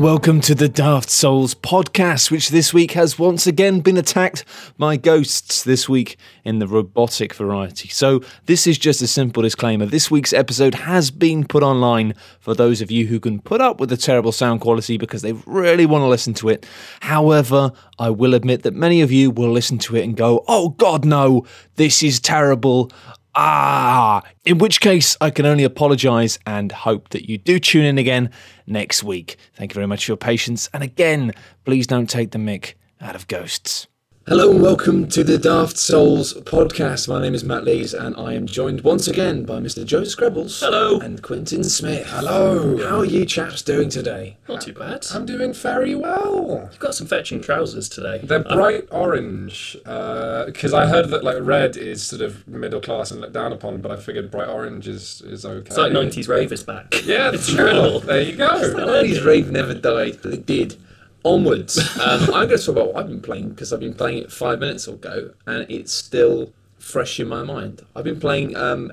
welcome to the Daft Souls podcast, which this week has once again been attacked by ghosts this week in the robotic variety. So, this is just a simple disclaimer. This week's episode has been put online for those of you who can put up with the terrible sound quality because they really want to listen to it. However, I will admit that many of you will listen to it and go, oh god, no, this is terrible. Ah, in which case I can only apologise and hope that you do tune in again next week. Thank you very much for your patience. And again, please don't take the mick out of ghosts. Hello and welcome to the Daft Souls podcast. My name is Matt Lees and I am joined once again by Mr. Joe Skrebels. Hello. And Quintin Smith. Hello. How are you chaps doing today? Not too bad. I'm doing very well. You've got some fetching trousers today. They're bright orange uh, because I heard that like red is sort of middle class and looked down upon, but I figured bright orange is is okay. It's like 90s ravers back. Yeah, it's cool. There you go. The 90s rave never died, but it did. Onwards. Um, I'm going to talk about what I've been playing because I've been playing it five minutes ago and it's still fresh in my mind. I've been playing um,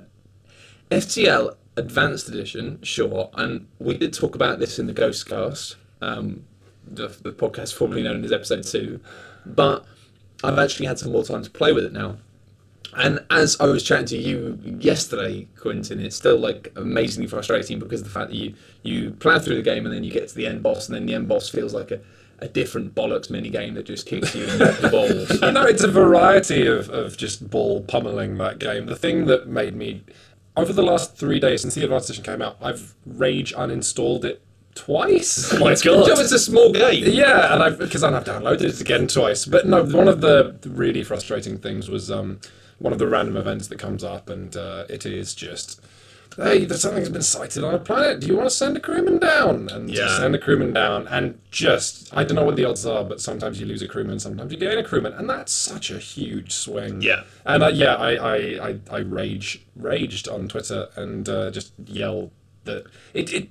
FTL Advanced Edition, sure, and we did talk about this in the Ghostcast, um, the, the podcast formerly known as Episode 2, but I've actually had some more time to play with it now. And as I was chatting to you yesterday, Quentin, it's still like amazingly frustrating because of the fact that you you plow through the game and then you get to the end boss, and then the end boss feels like a, a different bollocks mini game that just kicks you in the balls. You know, it's a variety of, of just ball pummeling that game. The thing that made me over the last three days since the advanced edition came out, I've rage uninstalled it twice. Oh my god. it's a small game. Yeah, and I've because I've downloaded it again twice. But no, one of the really frustrating things was um, one of the random events that comes up, and uh, it is just. Hey, there's something's been sighted on a planet. Do you want to send a crewman down? And Yeah. send a crewman down, and just I don't know what the odds are, but sometimes you lose a crewman, sometimes you gain a crewman, and that's such a huge swing. Yeah. And uh, yeah, I, I, I, I rage raged on Twitter and uh, just yelled that it, it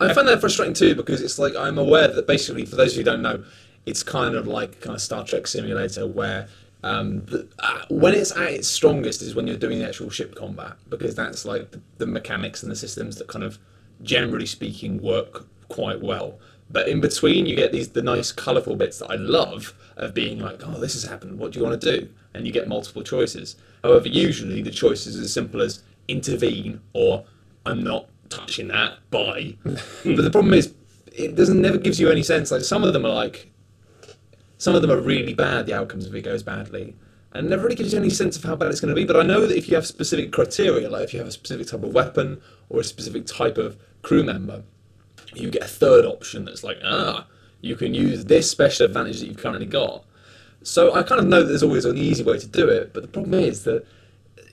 I find that frustrating too because it's like I'm aware that basically, for those who don't know, it's kind of like kind of Star Trek simulator where um, the, uh, when it's at its strongest is when you're doing the actual ship combat because that's like the, the mechanics and the systems that kind of generally speaking work quite well. But in between, you get these the nice colourful bits that I love of being like, oh, this has happened. What do you want to do? And you get multiple choices. However, usually the choice is as simple as intervene or I'm not touching that. Bye. but the problem is, it doesn't never gives you any sense. Like some of them are like, some of them are really bad. The outcomes if it goes badly, and never really gives you any sense of how bad it's going to be. But I know that if you have specific criteria, like if you have a specific type of weapon or a specific type of crew member, you get a third option that's like, ah, you can use this special advantage that you've currently got. So I kind of know that there's always an easy way to do it, but the problem is that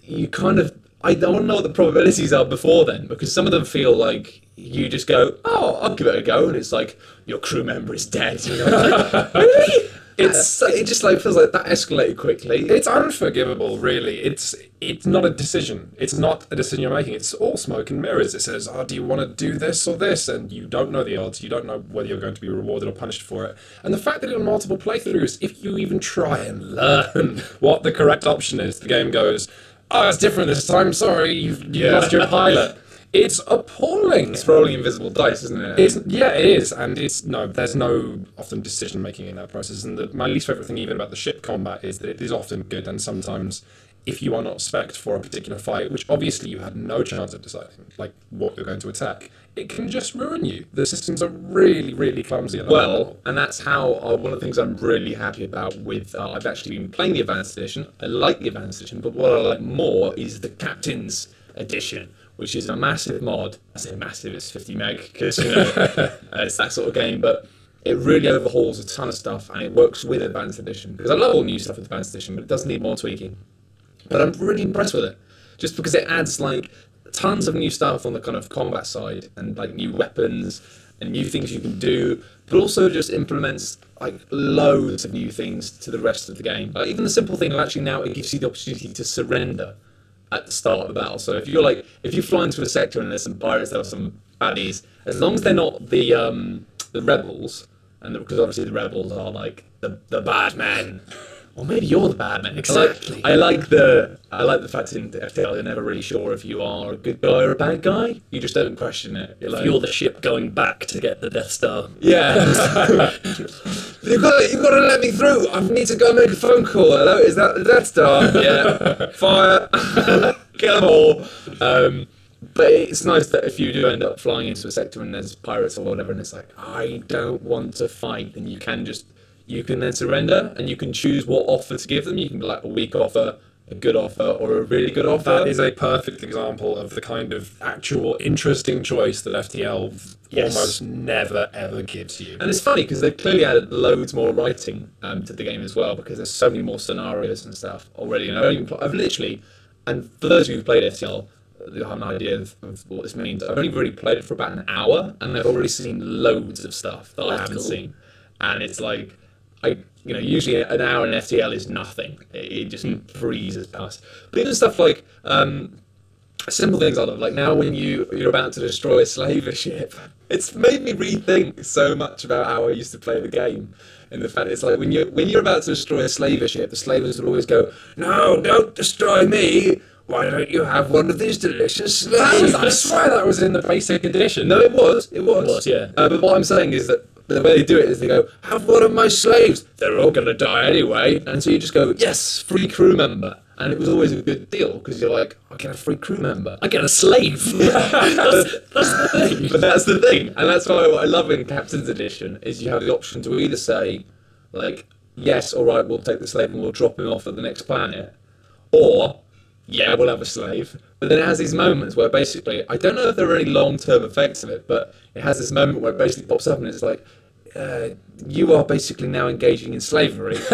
you kind of I don't know what the probabilities are before then because some of them feel like you just go, oh, I'll give it a go, and it's like your crew member is dead. Really? It's it just like feels like that escalated quickly. It's unforgivable, really. It's it's not a decision. It's not a decision you're making. It's all smoke and mirrors. It says, "Oh, do you want to do this or this?" And you don't know the odds. You don't know whether you're going to be rewarded or punished for it. And the fact that in multiple playthroughs, if you even try and learn what the correct option is, the game goes, "Oh, it's different this time. Sorry, you've, you Yeah. lost your pilot." It's appalling. It's rolling invisible dice, isn't it? It's, yeah, it is, and it's no. There's no often decision making in that process, and the, my least favorite thing even about the ship combat is that it is often good, and sometimes if you are not spec for a particular fight, which obviously you had no chance of deciding, like what you're going to attack, it can just ruin you. The systems are really, really clumsy. At Well, level. and that's how uh, one of the things I'm really happy about with. Uh, I've actually been playing the Advanced Edition. I like the Advanced Edition, but what I like more is the Captain's Edition, which is a massive mod. I say massive, it's 50 meg because you know, it's that sort of game, but it really overhauls a ton of stuff and it works with Advanced Edition because I love all new stuff with Advanced Edition, but it does need more tweaking. But I'm really impressed with it, just because it adds like tons of new stuff on the kind of combat side and like new weapons and new things you can do, but also just implements like loads of new things to the rest of the game. Like even the simple thing of actually now it gives you the opportunity to surrender at the start of the battle. So if you're like if you fly into a sector and there's some pirates, there are some baddies, as long as they're not the um, the rebels, and because obviously the rebels are like the the bad men. Or maybe you're the bad man. Exactly. I like, I like the I like the fact in FTL you're never really sure if you are a good guy or a bad guy. You just don't question it. You're like, You're the ship going back to get the Death Star. yeah. you've got to, you've got to let me through. I need to go make a phone call. Hello, is that the Death Star? Yeah. Fire. Kill them all. Um, but it's nice that if you do end up flying into a sector and there's pirates or whatever, and it's like I don't want to fight, then you can just you can then surrender and you can choose what offer to give them. You can be like a weak offer, a good offer, or a really good offer. That is a perfect example of the kind of actual interesting choice that FTL Yes. almost never ever gives you. And it's funny because they've clearly added loads more writing um, to the game as well because there's so many more scenarios and stuff already. And I don't even pl- I've literally, and for those of you who've played FTL, you'll have an idea of, of what this means. I've only really played it for about an hour and I've already seen loads of stuff that I haven't cool. seen. And it's like, I you know, usually an hour in FTL is nothing. It, just breezes past. But even stuff like, um, simple things I love. Like now, when you you're about to destroy a slaver ship, it's made me rethink so much about how I used to play the game. And the fact it's like when you when you're about to destroy a slaver ship, the slavers will always go, "No, don't destroy me. Why don't you have one of these delicious was, I swear that was in the basic edition. No, it was. It was. It was, yeah. Uh, but what I'm saying is that the way they do it is they go, "Have one of my slaves. They're all gonna die anyway." And so you just go, "Yes, free crew member." And it was always a good deal because you're like, "I get a free crew member." I get a slave. that's, that's the thing. but that's the thing, and that's why what I love in Captain's Edition is you have the option to either say, like, yes, all right, we'll take the slave and we'll drop him off at the next planet, or yeah, we'll have a slave. But then it has these moments where basically, I don't know if there are any long-term effects of it, but it has this moment where it basically pops up and it's like, uh, you are basically now engaging in slavery.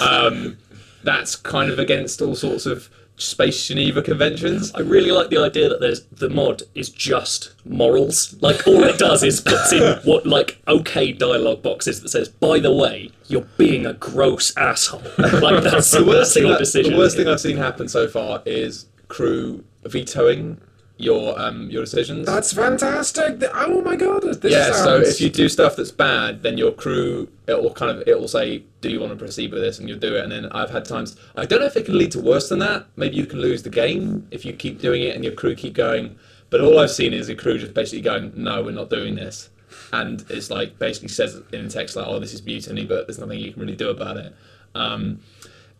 um, that's kind of against all sorts of Space Geneva conventions. I really like the idea that there's the mod is just morals. Like all it does is puts in what like okay dialogue boxes that says, by the way, you're being a gross asshole. Like that's the worst, thing that- decision. the worst thing I've seen happen so far is crew vetoing your um, your decisions. That's fantastic. Oh my god. This yeah, so if you do stuff that's bad, then your crew it will kind of it will say, "Do you want to proceed with this?" and you'll do it. And then I've had times I don't know if it can lead to worse than that. Maybe you can lose the game if you keep doing it and your crew keep going. But all I've seen is the crew just basically going, "No, we're not doing this," and it's like basically says in the text like, "Oh, this is mutiny," but there's nothing you can really do about it. Um,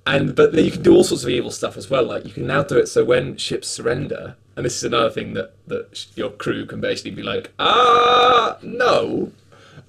and but you can do all sorts of evil stuff as well. Like you can now do it so when ships surrender, and this is another thing that that your crew can basically be like, ah, no.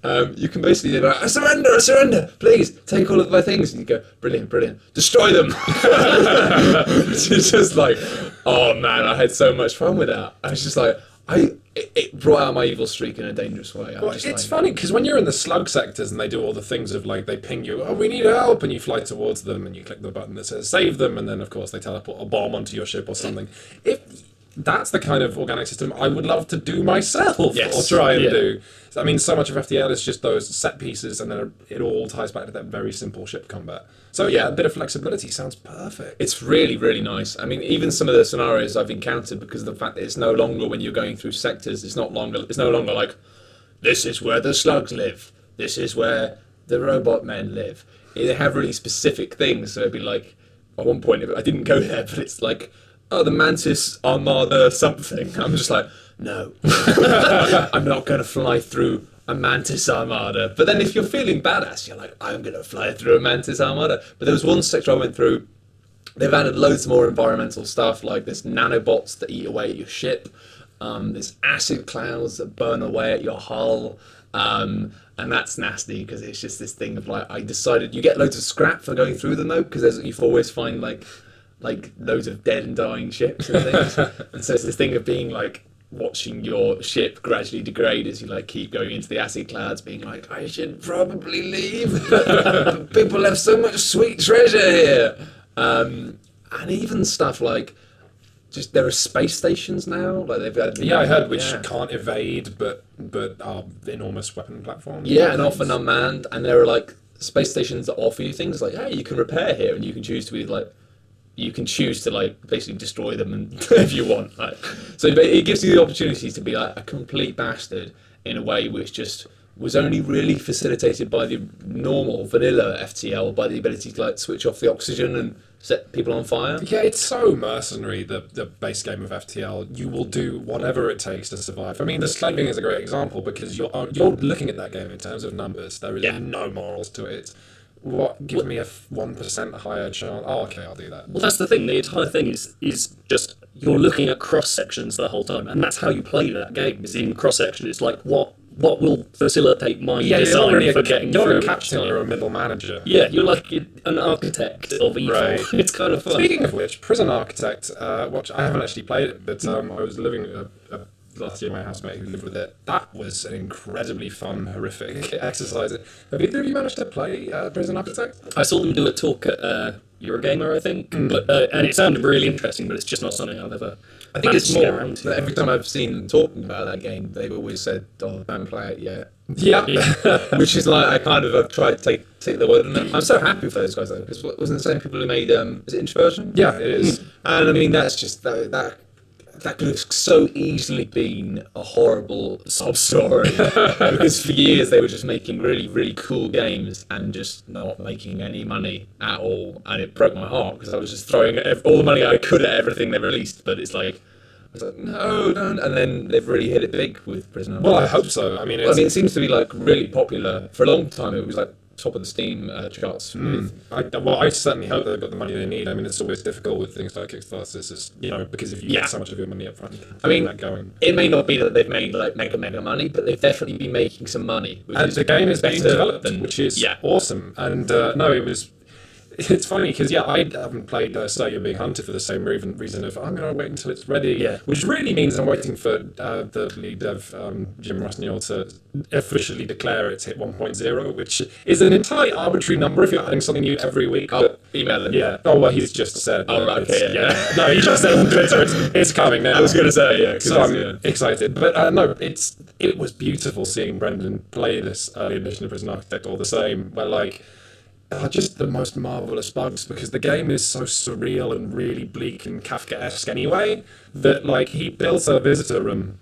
Um, you can basically be like, I surrender, I surrender, please take all of my things, and you go, brilliant, brilliant, destroy them. it's just like, oh man, I had so much fun with that. I was just like, I it, brought out my evil streak in a dangerous way. Well, it's like, funny because when you're in the slug sectors and they do all the things of like they ping you, oh, we need help, and you fly towards them and you click the button that says save them, and then of course they teleport a bomb onto your ship or something. If that's the kind of organic system I would love to do myself Yes. or try and Yeah. do. I mean, so much of FTL is just those set pieces, and then it all ties back to that very simple ship combat. So yeah, a bit of flexibility sounds perfect. It's really, really nice. I mean, even some of the scenarios I've encountered because of the fact that it's no longer when you're going through sectors, it's not longer. It's no longer like this is where the slugs live. This is where the robot men live. They have really specific things. So it'd be like at one point I didn't go there, but it's like oh the Mantis Armada something. I'm just like no, I'm not going to fly through a Mantis Armada. But then if you're feeling badass, you're like I'm going to fly through a Mantis Armada. But there was one sector I went through They've added loads more environmental stuff like this nanobots that eat away at your ship. Um, there's acid clouds that burn away at your hull. Um, and that's nasty because it's just this thing of like I decided you get loads of scrap for going through them though because you always find like like loads of dead and dying ships and things. and so it's this thing of being like watching your ship gradually degrade as you like keep going into the acid clouds, being like I should probably leave. People have so much sweet treasure here. Um, and even stuff like just there are space stations now. Like they've had yeah, I heard which yeah. can't evade, but but are enormous weapon platforms. Yeah, and often unmanned. And there are like space stations that offer you things like, hey, you can repair here, and you can choose to be like, you can choose to like basically destroy them, and if you want. Like, so but it gives you the opportunity to be like a complete bastard in a way which just was only really facilitated by the normal vanilla FTL by the ability to like switch off the oxygen and set people on fire. Yeah, it's so mercenary, the, the base game of FTL. You will do whatever it takes to survive. I mean, the slaving is a great example because you're you're looking at that game in terms of numbers. There is Yeah. no morals to it. What? Give me a one percent higher chance. Oh, okay, I'll do that. Well, that's the thing. The entire thing is is just you're looking at cross sections the whole time, and that's how you play that game. Is in cross section. It's like what what will facilitate my Yeah, you're design really for a, getting you're through. a captain or a middle manager. Yeah, you're like an architect of evil. Right. It's kind of fun. Speaking of which, Prison Architect, uh, which I haven't actually played it, but um, I was living uh, uh, last year. My housemate who lived with it. That was an incredibly fun, horrific exercise. Have either of you managed to play uh, Prison Architect? I saw them do a talk at uh, Eurogamer, I think, Mm. but uh, and it sounded really interesting, but it's just not something I've ever. I think it's managed to get more around that every time I've seen them talking about that game, they've always said, "Oh, don't play it yet." Yeah. Which is like I kind of have tried to take take the word it. I'm so happy for those guys though, because wasn't the same people who made um, is it Introversion? yeah, it is. And I mean that's just that that that could have so easily been a horrible sob story because for years they were just making really really cool games and just not making any money at all, and it broke my heart because I was just throwing all the money I could at everything they released, but it's like. I was like, no, don't. And then they've really hit it big with Prisoner. Well, I hope so. I mean, Well, I mean, it seems to be like really popular for a long time. It was like top of the Steam uh, charts. with- I, well, I certainly hope they've got the money they need. I mean, it's always difficult with things like Kickstarter. Just, you know, because if you Yeah. get so much of your money up front, I mean, that going. It may not be that they've made like mega mega money, but they've definitely been making some money. And the game is being developed, than- which is yeah. awesome. And uh, no, it was. It's funny because yeah, I haven't played uh, You're Being Hunted for the same reason, reason of I'm going to wait until it's ready. Yeah. Which really means I'm waiting for uh, the lead dev um, Jim Rossignol to officially declare it's hit 1.0, which is an entirely arbitrary number if you're adding something new every week. Oh, email them. yeah. Oh well, he's just said. Oh, uh, right, okay, yeah, yeah. No, he just said on Twitter it's, it's coming now. I was going to say yeah. So I'm yeah. excited, but uh, no, it's it was beautiful seeing Brendan play this early edition of Prison Architect all the same. Where like, are just the most marvelous bugs because the game is so surreal and really bleak and Kafkaesque anyway that like he builds a visitor room,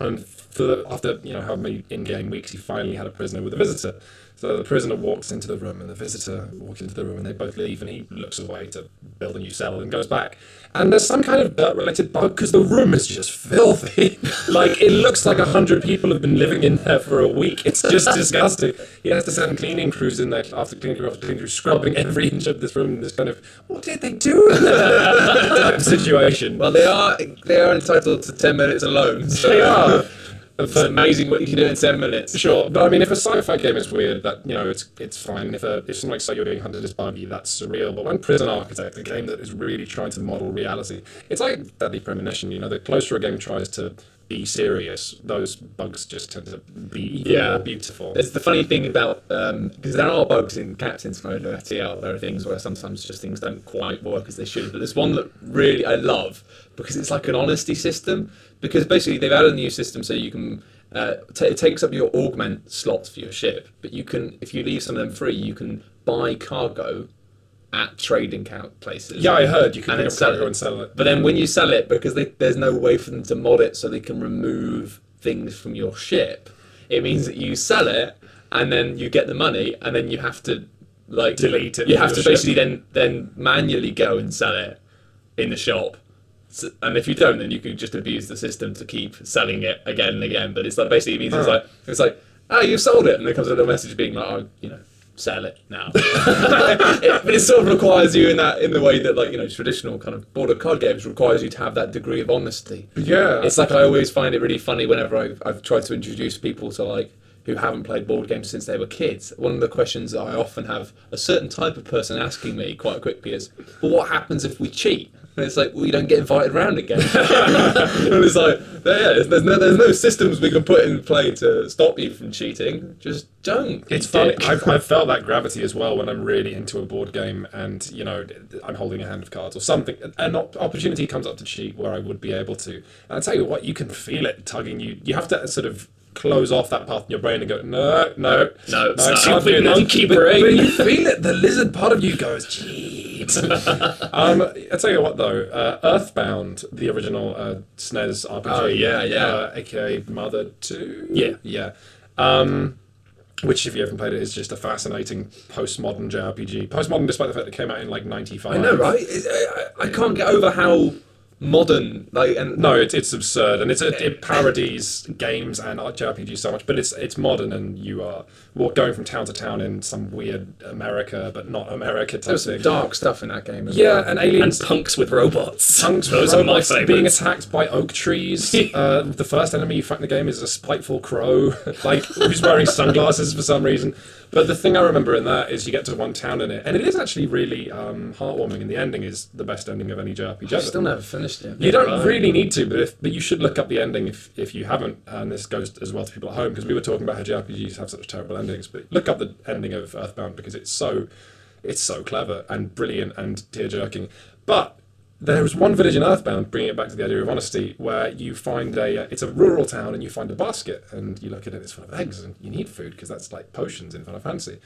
and the, after you know how many in-game weeks he finally had a prisoner with a visitor. So the prisoner walks into the room and the visitor walks into the room and they both leave and he looks away to build a new cell and goes back. And there's some kind of dirt-related bug because the room is just filthy. like it looks like a hundred people have been living in there for a week. It's just disgusting. He has to send cleaning crews in there after cleaning crew after cleaning crew, scrubbing every inch of this room. In this kind of what did they do type situation? Well, they are they are entitled to ten minutes alone. So They are. It's amazing what you can do in ten minutes. Sure, but I mean, if a sci-fi game is weird, that you know, it's it's fine. If a if something like Sir You're Being Hunted is buggy, that's surreal. But when Prison Architect, a game that is really trying to model reality, it's like Deadly Premonition. You know, the closer a game tries to be serious, those bugs just tend to be Yeah. more beautiful. It's the funny thing about um, because there are bugs in Captain's Mode or FTL. There are things where sometimes just things don't quite work as they should. But there's one that really I love because it's like an honesty system. Because basically they've added a new system so you can uh, ta it takes up your augment slots for your ship, but you can if you leave some of them free, you can buy cargo at trading count places. yeah, I heard you can And sell cargo it. and sell it. But then when you sell it, because they, there's no way for them to mod it so they can remove things from your ship, it means that you sell it and then you get the money and then you have to like Delete it You have to ship. basically then then manually go and sell it in the shop. So, and if you don't, then you can just abuse the system to keep selling it again and again. But it's like basically it means it's like it's like oh you've sold it, and there comes a little message being like oh you know sell it now. It- but it sort of requires you in that in the way that like you know traditional kind of border card games requires you to have that degree of honesty. Yeah, It's like I always find it really funny whenever I've, I've tried to introduce people to like who haven't played board games since they were kids. One of the questions that I often have a certain type of person asking me quite quickly is, "Well, what happens if we cheat?" And it's like, "Well, you don't get invited round again." and it's like, yeah, there's no there's no systems we can put in play to stop you from cheating. Just don't. It's funny. I've, I've felt that gravity as well when I'm really into a board game and you know I'm holding a hand of cards or something. An op- opportunity comes up to cheat where I would be able to. And I tell you what, you can feel it tugging you. You have to sort of close off that path in your brain and go, no, no, No, I stop can't do it, this. monkey But- brain. But you feel it. The lizard part of you goes, cheat. um, I tell you what though, uh, Earthbound, the original uh, SNES RPG. Oh, yeah, yeah. Uh, aka Mother Two. Yeah. yeah. Um, which if you haven't played it is just a fascinating postmodern JRPG. Postmodern, despite the fact that it came out in like '95. I know, right? I, I can't get over how modern, like, and No, it's it's absurd, and it's a, it parodies games and JRPGs so much. But it's it's modern, and you are well, going from town to town in some weird America, but not America type there's some dark stuff in that game as Yeah, well. and And aliens. punks with robots. Punks, Those are my robots being attacked by oak trees. uh, the first enemy you fight in the game is a spiteful crow, like who's wearing sunglasses for some reason. But the thing I remember in that is you get to one town in it, and it is actually really um, heartwarming. And the ending is the best ending of any JRPG. I still never finished it. You don't really need to, but if but you should look up the ending if, if you haven't. And this goes as well to people at home because we were talking about how JRPGs have such terrible endings. But look up the ending of Earthbound because it's so it's so clever and brilliant and tear jerking. But there was one village in Earthbound, bringing it back to the idea of honesty, where you find a uh, it's a rural town and you find a basket and you look at it, it's full of eggs and you need food because that's like potions in Final Fantasy.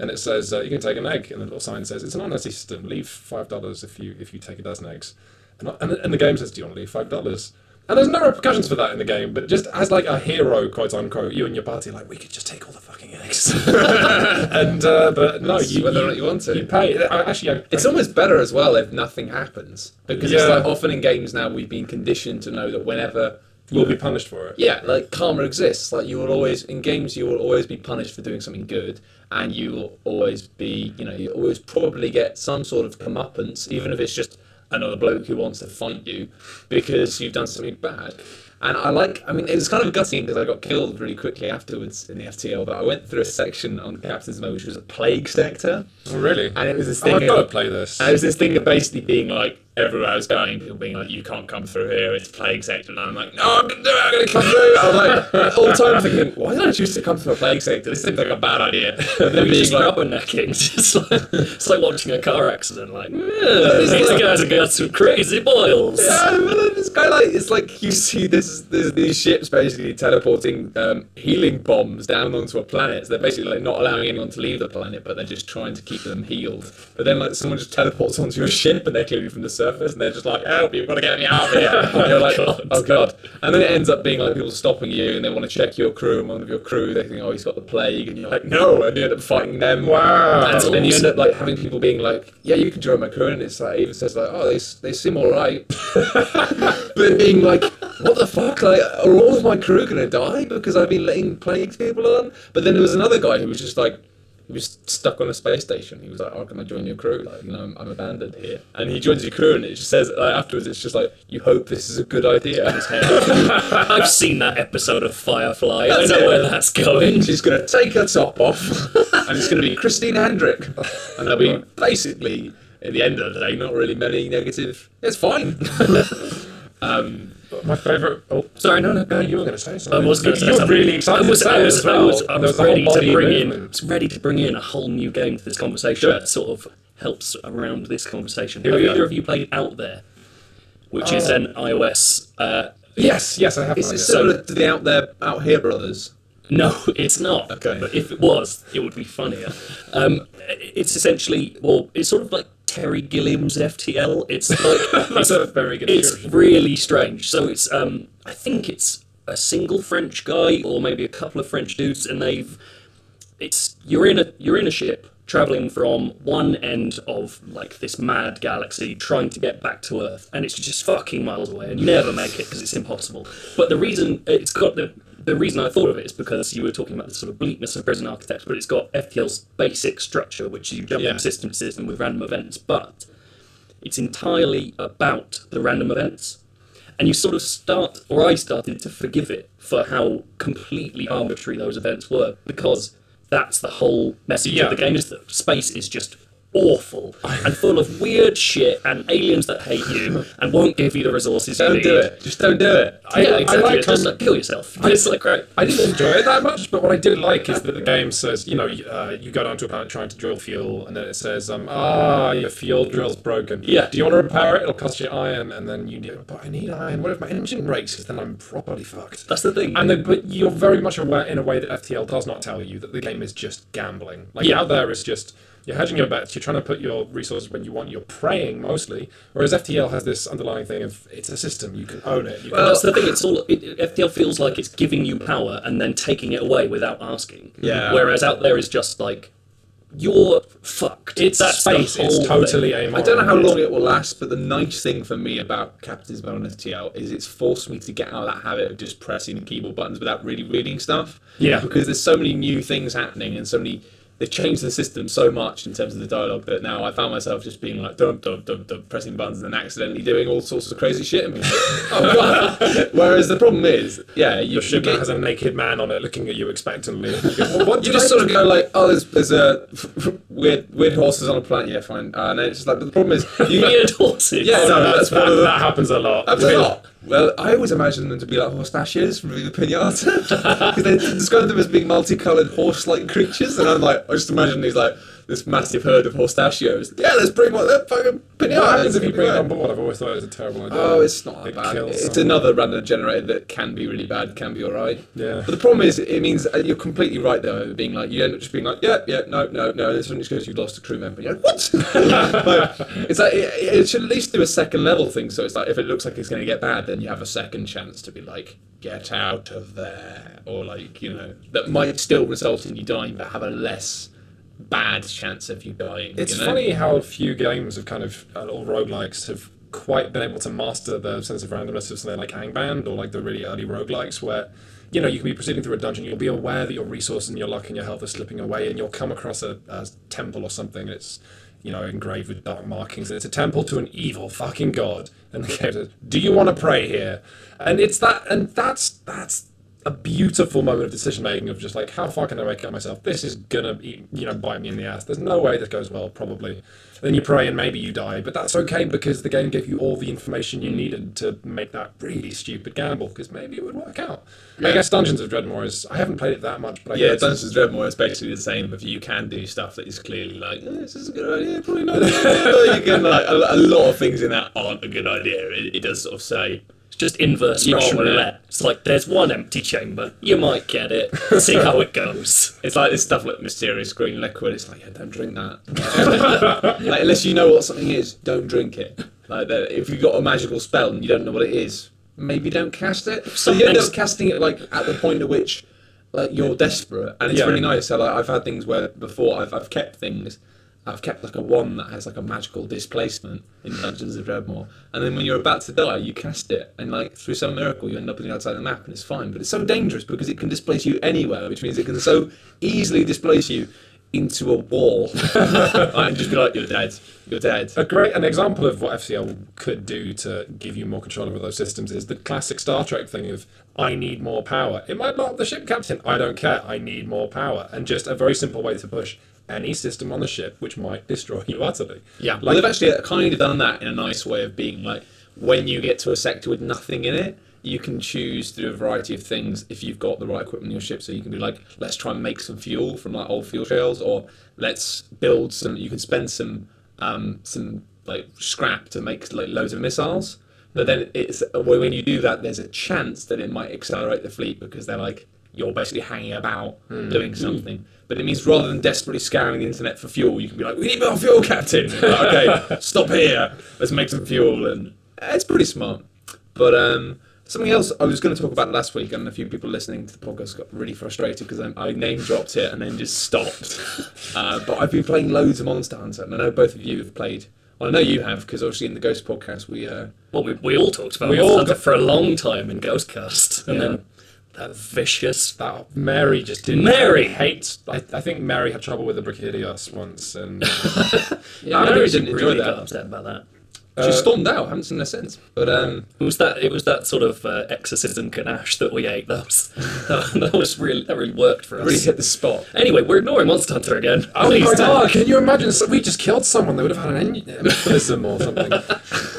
And it says uh, you can take an egg, and the little sign says it's an honesty system. Leave five dollars if you if you take a dozen eggs. And, and, and the game says, "Do you want to leave five dollars?" And there's no repercussions for that in the game, but just as like a hero, quote unquote, you and your party are like, we could just take all the fucking eggs. and uh, but no, you whether or you, not you want to. You pay. I, actually, I, It's almost better as well if nothing happens because it's like often in games now we've been conditioned to know that whenever you'll be punished for it. yeah, like karma exists. Like you will always in games you will always be punished for doing something good, and you will always be you know you always probably get some sort of comeuppance, even if it's just another bloke who wants to fight you because you've done something bad. And I like, I mean, it was kind of gutting because I got killed really quickly afterwards in the FTL, but I went through a section on Captain's Mode which was a plague sector. Oh, really? And it was this oh, thing. Oh. I've got to play this. and it was this thing of basically being like, everywhere I was going, people being like, you can't come through here, it's plague sector. And I'm like, no, I'm going to do it, I'm going to come through. I was like, all the time thinking, why did I choose to come through a plague sector? This seems like a bad idea. And then being just like, rubbernecking. It's like, it's like watching a car accident. Like, "Yeah, these guys have got some crazy boils. Yeah, but then it's kind of like it's like you see this there's these ships basically teleporting um, healing bombs down onto a planet. So they're basically like not allowing anyone to leave the planet, but they're just trying to keep them healed. But then like someone just teleports onto your ship and they're clearly from the surface and they're just like, "Help! You've got to get me out of here!" And you're like, oh, God. "Oh god!" And then it ends up being like people stopping you and they want to check your crew and one of your crew they think, "Oh, he's got the plague," and you're like, "No!" And you end up fighting them. Wow. And then you end up like having people being like, "Yeah, you can join my crew," and it's like even says like, "Oh, they they seem all right," but being like, "What the fuck? Like, are all of my crew gonna die because I've been letting plague people on?" But then there was another guy who was just like. He was stuck on a space station. He was like, "Oh, can I join your crew? Like, you know, I'm, I'm abandoned here." And he joins your crew, and it just says like, afterwards, it's just like, "You hope this is a good idea." I've seen that episode of Firefly. I know it. where that's going. She's going to take her top off, and it's going to be Christina Hendricks. And there'll be basically, at the end of the day, not really many negative. It's fine. um, My favourite. Oh, Sorry, no, no, go. you were going to say something. I was going to say something. really excited I was, I was, as I was, I was was ready to bring in, movement. ready to bring in a whole new game to this conversation that sort of helps around this conversation. Have either of you played Out There, which is an iOS? Uh, Yes, yes, I have. is it. similar to the Out There, Out Here brothers? No, it's not. Okay. But if it was, it would be funnier. Um, it's essentially, well, it's sort of like Terry Gilliam's FTL. It's like That's a very good it's really strange. So it's, um, I think it's a single French guy or maybe a couple of French dudes, and they've, it's you're in a you're in a ship traveling from one end of like this mad galaxy trying to get back to earth and it's just fucking miles away and you never make it because it's impossible but the reason it's got the the reason I thought of it is because you were talking about the sort of bleakness of prison architecture, but it's got FTL's basic structure, which you jump Yeah. from system to system with random events, but it's entirely about the random events. And you sort of start, or I started to forgive it for how completely arbitrary those events were, because that's the whole message Yeah. of the game is that space is just awful and full of weird shit and aliens that hate you and won't give you the resources Don't need. do it. Just don't do it. I- yeah, I exactly. like, It's just um, like, kill yourself. It's like great. I didn't enjoy it that much, but what I did like is that the game says, you know, you- uh, you go down to a planet trying to drill fuel, and then it says, um, ah, your fuel drill's broken. Yeah. Do you want to repair it? It'll cost you iron, and then you need, but I need iron. What if my engine breaks? Because then I'm properly fucked. That's the thing. And then, but you're very much aware in a way that FTL does not tell you that the game is just gambling. Like Yeah. out there, it's just You're hedging your bets. You're trying to put your resources when you want. You're praying mostly. Whereas FTL has this underlying thing of it's a system. You can own it. You Well, that's the thing. It's all it, FTL feels like it's giving you power and then taking it away without asking. Yeah. Whereas out there is just like you're fucked. its That's the space is totally thing. amoral. I don't know how long it will last, but the nice thing for me about capitalism Bell and FTL is it's forced me to get out of that habit of just pressing the keyboard buttons without really reading stuff. Yeah. Because there's so many new things happening and so many. They've changed the system so much in terms of the dialogue that now I found myself just being like dum dum dum dum pressing buttons and then accidentally doing all sorts of crazy shit. Like, oh! Whereas the problem is, yeah, you, Your ship has a naked man on it looking at you expectantly. You go, "Well, what you just I sort of go like, oh, there's, there's a weird weird horses on a planet. Yeah, fine. Uh, and it's just like, but the problem is, you Weird horses. Yeah, no, That's- that, that happens a lot. Happens a lot. Well, I always imagine them to be like horstachios from the pinata. Because they describe them as being multicolored horse-like creatures, and I'm like, I just imagine these like this massive herd of horstachios. Yeah, let's bring one. That fucking. What happens if you bring it on board? I've always thought it was a terrible idea. Oh, it's not that It bad. It's someone. another random generator that can be really bad, can be alright. Yeah. But the problem is, it means uh, you're completely right though. Being like, you end up just being like, yeah, yeah, no, no, no. And then suddenly because you've lost a crew member. You're like, what? Like, it's like it, it should at least do a second level thing. So it's like if it looks like it's going to get bad, then you have a second chance to be like, get out of there, or like you know that might still result in you dying, but have a less bad chance of you dying. It's you know? funny how few games have kind of, uh, or roguelikes have quite been able to master the sense of randomness of something like Angband or like the really early roguelikes where, you know, you can be proceeding through a dungeon, you'll be aware that your resources and your luck and your health are slipping away, and you'll come across a, a temple or something that's, you know, engraved with dark markings, and it's a temple to an evil fucking god. And the game says, Do you want to pray here? And it's that, and that's, that's, a beautiful moment of decision making of just like how far can I make it myself? This is gonna eat, you know bite me in the ass. There's no way this goes well probably. Then you pray and maybe you die, but that's okay because the game gave you all the information you needed to make that really stupid gamble because maybe it would work out. I guess Dungeons of Dredmor is I haven't played it that much, but I Yeah, Dungeons of Dredmor is basically the same. If you can do stuff that is clearly like, "Eh, this is a good idea, probably not. you can like a, a lot of things in that aren't a good idea. It, it does sort of say, It's just inverse Russian roulette. roulette. It's like there's one empty chamber. You might get it. See how it goes. it's like this stuff like mysterious green liquid. It's like, yeah, don't drink that. like, unless you know what something is, don't drink it. Like if you've got a magical spell and you don't know what it is, maybe don't cast it. So you end up casting it like at the point at which like you're desperate, and it's Yeah. really nice. So like I've had things where before I've I've kept things. I've kept like a wand that has like a magical displacement in Dungeons of Dredmor, and then when you're about to die, you cast it, and like through some miracle, you end up on the outside of the map, and it's fine. But it's so dangerous because it can displace you anywhere, which means it can so easily displace you into a wall, and just be like, "You're dead. You're dead." A great an example of what FTL could do to give you more control over those systems is the classic Star Trek thing of I need more power. It might not the ship captain. I don't care. I need more power, and just a very simple way to push any system on the ship which might destroy you utterly. Yeah, well, like they've actually kind of done that in a nice way of being like, when you get to a sector with nothing in it, you can choose to do a variety of things if you've got the right equipment in your ship. So you can be like, let's try and make some fuel from like old fuel shells, or let's build some. You can spend some um, some like scrap to make like loads of missiles. But then it's when you do that, there's a chance that it might accelerate the fleet because they're like you're basically hanging about doing something. But it means rather than desperately scouring the internet for fuel, you can be like, "We need more fuel, Captain." Okay, stop here. Let's make some fuel, and it's pretty smart. But um, something else I was going to talk about last week, and a few people listening to the podcast got really frustrated because I, I name dropped it and then just stopped. uh, but I've been playing loads of Monster Hunter, and I know both of you have played. Well, I know you have because obviously in the Ghost podcast we uh, Well, we, we all talked about We we all got- for a long time in Ghostcast, and Yeah. then that vicious. that Mary just didn't. Mary! hates. I, I think Mary had trouble with the Brachydios once, and yeah, really didn't enjoy really got upset about that. She Uh, stormed out. I haven't seen her since. But um, It was that it was that sort of uh, exorcism ganache that we ate. That was that was really that really worked for us. really hit the spot. Anyway, we're ignoring Monster Hunter again. Oh Please my god, can you imagine? So we just killed someone, they would have had an embolism or something.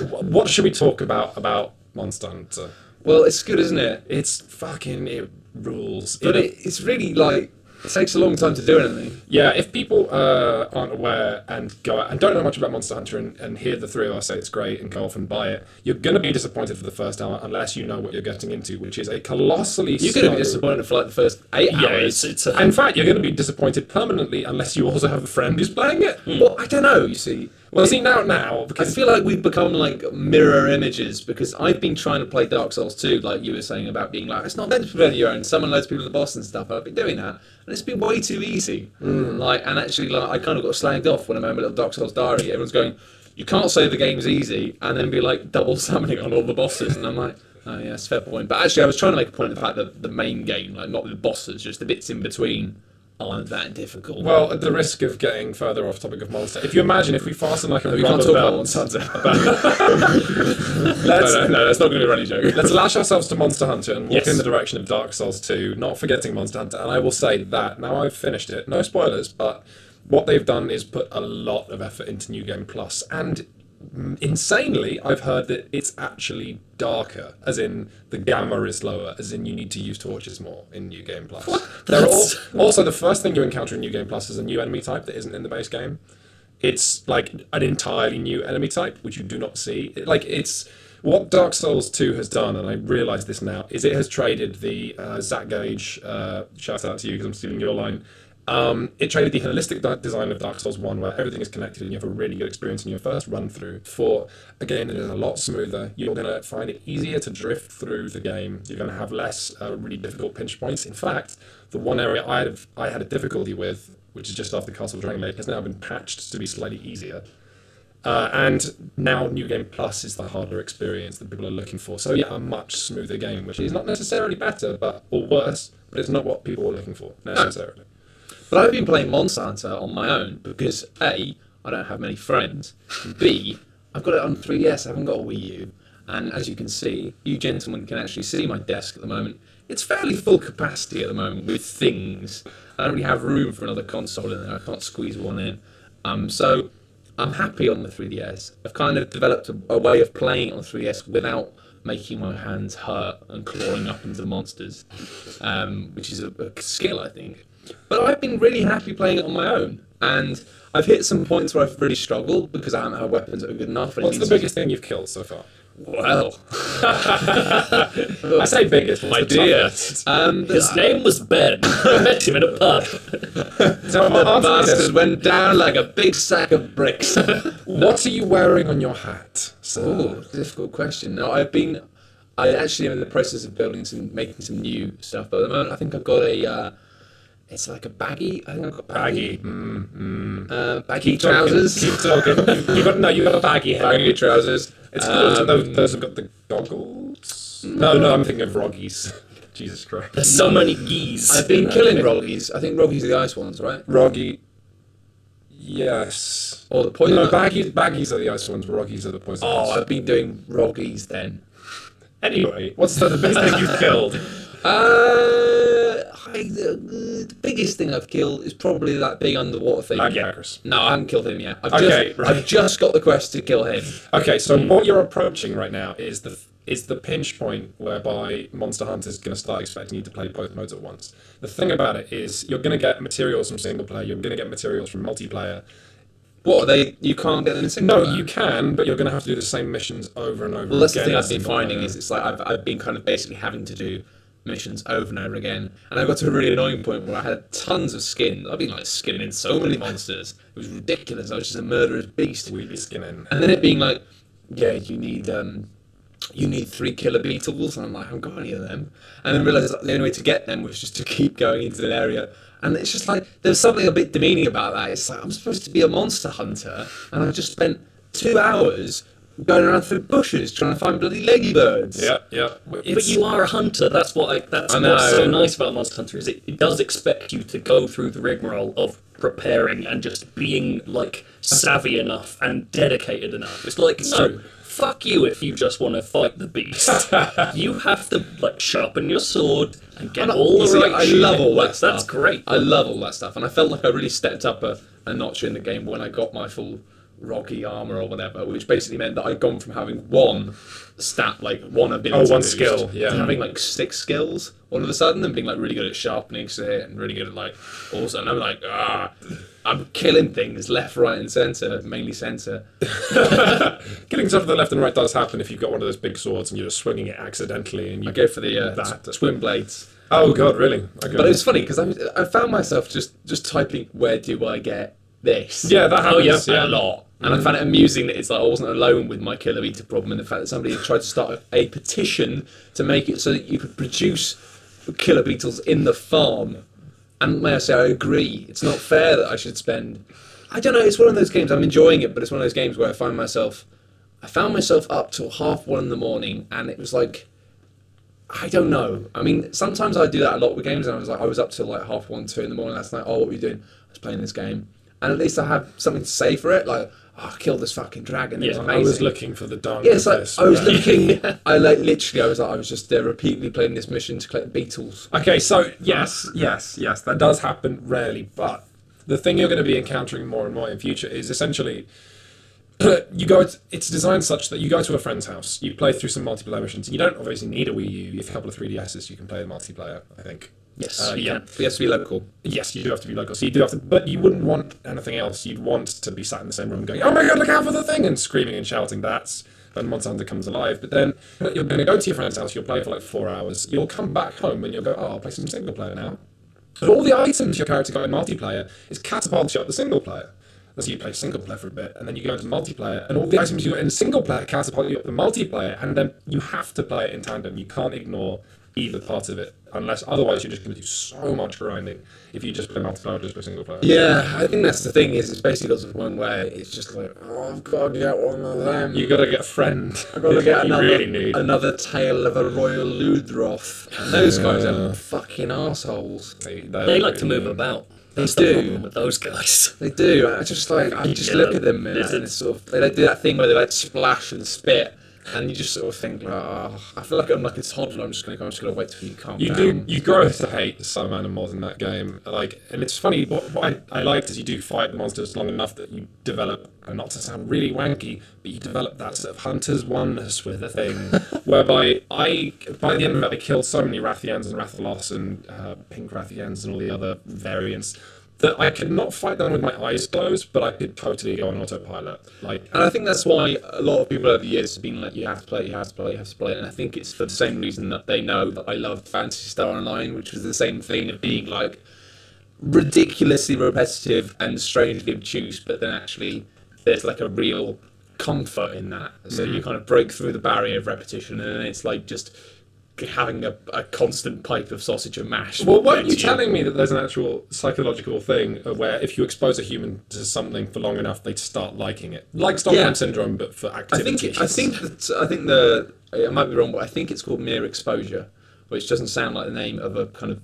Wh- what should we talk about about Monster Hunter? Well, it's good, isn't it? It's fucking, it rules. But It- it, it's really like It takes a long time to do anything. Yeah, if people uh, aren't aware and go out and don't know much about Monster Hunter and, and hear the three of us say it's great and go off and buy it, you're going to be disappointed for the first hour unless you know what you're getting into, which is a colossally You're going to be disappointed for like the first eight Yeah, hours. it's, it's a, In fact, you're going to be disappointed permanently unless you also have a friend who's playing it. Well, I don't know. You see, Well, see now, now I feel like we've become like mirror images because I've been trying to play Dark Souls 2, like you were saying about being like, it's not meant to on your own. Summon loads of people in the boss and stuff. I've been doing that, and it's been way too easy. Mm. Like, and actually, like, I kind of got slagged off when I made my little Dark Souls diary. Everyone's going, you can't say the game's easy and then be like double summoning on all the bosses, and I'm like. Oh yeah, it's a fair point. But actually, I was trying to make a point of the fact that the main game, like not the bosses, just the bits in between, aren't that difficult. well, at the risk of getting further off topic of Monster, if you imagine if we fasten like a we can't talk about Monster Hunter. let's no, no, no, that's not going to be a running joke. Let's lash ourselves to Monster Hunter and walk Yes. in the direction of Dark Souls 2, not forgetting Monster Hunter. And I will say that now I've finished it, no spoilers, but what they've done is put a lot of effort into New Game Plus. And insanely, I've heard that it's actually darker, as in the gamma is lower, as in you need to use torches more in New Game Plus. There are al- also, the first thing you encounter in New Game Plus is a new enemy type that isn't in the base game. It's like an entirely new enemy type which you do not see. Like it's what dark souls 2 has done and i realize this now is it has traded the uh, zach gage uh, shout out to you because i'm stealing your line um, it traded the holistic design of Dark Souls 1, where everything is connected and you have a really good experience in your first run through, for a game that is a lot smoother. You're going to find it easier to drift through the game. You're going to have less uh, really difficult pinch points. In fact, the one area I had, I had a difficulty with, which is just after Castle Drangleic, has now been patched to be slightly easier. Uh, and now New Game Plus is the harder experience that people are looking for. So yeah, a much smoother game, which is not necessarily better, but or worse, but it's not what people are looking for necessarily. But I've been playing Hunter on my own because A, I don't have many friends. B, I've got it on 3DS, I haven't got a Wii U. And as you can see, you gentlemen can actually see my desk at the moment. It's fairly full capacity at the moment with things. I don't really have room for another console in there. I can't squeeze one in. Um, so I'm happy on the 3DS. I've kind of developed a, a way of playing on 3DS without making my hands hurt and clawing up into monsters, um, which is a, a skill, I think. But I've been really happy playing it on my own, and I've hit some points where I've really struggled because I haven't had weapons that are good enough. What's the biggest thing you've killed so far? Well, I say biggest, my dear. um, His name was Ben. I met him in a pub. So, the answer bastard went down like a big sack of bricks. What are you wearing on your hat? So, Oh, difficult question. No, I've been. I actually am in the process of building some, making some new stuff. But at the moment, I think I've got a. Uh, it's like a baggy. I think I've got baggy. Mm, mm. Uh, baggy Keep talking, trousers. Keep talking. You got no. You got a baggy head. baggy trousers. It's cool. Um, those, those have got the goggles. No, no, I'm thinking of Roggies. Jesus Christ. There's so many geese. I've been killing Roggies. I think Roggies are the ice ones, right? Roggy. Yes. Or the poison. No, baggies, baggies are the ice ones. Roggies are the poison Oh, ones. I've been doing Roggies then. Anyway, what's the, biggest thing you've killed? Uh, the, the biggest thing I've killed is probably that big underwater thing. Hackers. No, I haven't killed him yet. I've Okay, just, right. I've just got the quest to kill him. Okay, so what you're approaching right now is the is the pinch point whereby Monster Hunter is going to start expecting you to play both modes at once. The thing about it is you're going to get materials from single player, you're going to get materials from multiplayer. What are they? You can't get them in single. No, player? you can, but you're going to have to do the same missions over and over Well, that's the thing I've been finding is it's like I've, I've been kind of basically having to do missions over and over again, and I got to a really annoying point where I had tons of skins. I've been like skinning in so many monsters. It was ridiculous. I was just a murderous beast. we'd be skinning. And then it being like, yeah, you need um, you need three killer beetles, and I'm like, I haven't got any of them. And then realised that the only way to get them was just to keep going into the area. And it's just like there's something a bit demeaning about that. It's like I'm supposed to be a monster hunter, and I just spent two hours going around through bushes trying to find bloody ladybirds. Yeah, yeah. But you are a hunter. That's what. I, that's I what's so nice about Monster Hunter is it, it does expect you to go through the rigmarole of preparing and just being like savvy enough and dedicated enough. It's like no, true. fuck you if you just want to fight the beast. you have to like sharpen your sword and get And all you the see, right. I shit. love all Like, that stuff. That's great. I love all that stuff, and I felt like I really stepped up a, a notch in the game when I got my full rocky armor or whatever, which basically meant that I'd gone from having one stat, like one ability, Oh, one boost, skill, yeah. to having like six skills all of a sudden, and being like really good at sharpening shit and really good at like also, and I'm like ah. I'm killing things left, right, and centre, mainly centre. Killing stuff to the left and right does happen if you've got one of those big swords and you're just swinging it accidentally and you I go for the uh, That. twin blades. Oh god, really? Okay. But it was funny because I, I found myself just just typing, "Where do I get this?" yeah, that Oh, happens. yeah, yeah, a lot. And I found it amusing that it's like I wasn't alone with my killer beta problem, and the fact that somebody had tried to start a, a petition to make it so that you could produce killer beetles in the farm. And may I say, I agree. It's not fair that I should spend. I don't know. It's one of those games. I'm enjoying it, but it's one of those games where I find myself. I found myself up till half one in the morning, and it was like. I don't know. I mean, sometimes I do that a lot with games, and I was like, I was up till like half one, two in the morning last night. Oh, what were you doing? I was playing this game, and at least I have something to say for it. Like, oh, I killed this fucking dragon. It was amazing. I was looking for the dark. Yeah, like. I was Yeah. looking. I like literally. I was like, I was just there repeatedly playing this mission to collect beetles. Okay, so yes, yes, yes, that does happen rarely, but the thing you're going to be encountering more and more in future is essentially you go. It's designed such that you go to a friend's house, you play through some multiplayer missions. You don't obviously need a Wii U. You have a couple of 3DSs, you can play the multiplayer. I think. Yes, Uh, you yeah. can. But it has to be local. Yes, you do have to be local. So you do have to, but you wouldn't want anything else. You'd want to be sat in the same room going, "Oh my god, look out for the thing!" and screaming and shouting. That's when Monster Hunter comes alive. But then you're going to go to your friend's house. You'll play for like four hours. You'll come back home and you'll go, "Oh, I'll play some single player now." But all the items your character got in multiplayer is catapult you up the single player. So you play single player for a bit, and then you go into multiplayer, and all the items you got in single player catapult you up the multiplayer, and then you have to play it in tandem. You can't ignore either part of it, unless otherwise you're just going to do so much grinding if you just play multiplayer just play single player. Yeah, I think that's the thing. Is it's basically the point where it's just like, oh, I've got to get one of them. You got to get a friend. I've got to get another, really another tail of a royal Ludroth. And those guys are fucking assholes. They, They like to move about. That's They the do. problem with those guys. They do. I just like I just Yeah, look at them and, it's- and sort of they do that thing where they like splash and spit, and you just sort of think, like, oh, I feel like I'm like a toddler. I'm just gonna go. I'm just gonna wait till you calm You down. do. You grow to hate some animals in that game. Like, and it's funny. What, what I, I liked is you do fight the monsters long enough that you develop, and not to sound really wanky, but you develop that sort of hunter's oneness with the thing, whereby I, by the end of it, I killed so many Rathians and Rathalos and uh, pink Rathians and all the other variants that I could not fight them with my eyes closed, but I could totally go on autopilot. Like, And I think that's why a lot of people over the years have been like, you have to play, you have to play, you have to play. And I think it's for the same reason that they know that I love Phantasy Star Online, which was the same thing of being like ridiculously repetitive and strangely obtuse, but then actually there's like a real comfort in that. So Mm-hmm. you kind of break through the barrier of repetition, and then it's like just having a, a constant pipe of sausage and mash. Well, weren't you telling me that there's an actual psychological thing where if you expose a human to something for long enough, they start liking it, like Stockholm Yeah. syndrome, but for I think I think that I think the I might be wrong, but I think it's called mere exposure, which doesn't sound like the name of a kind of.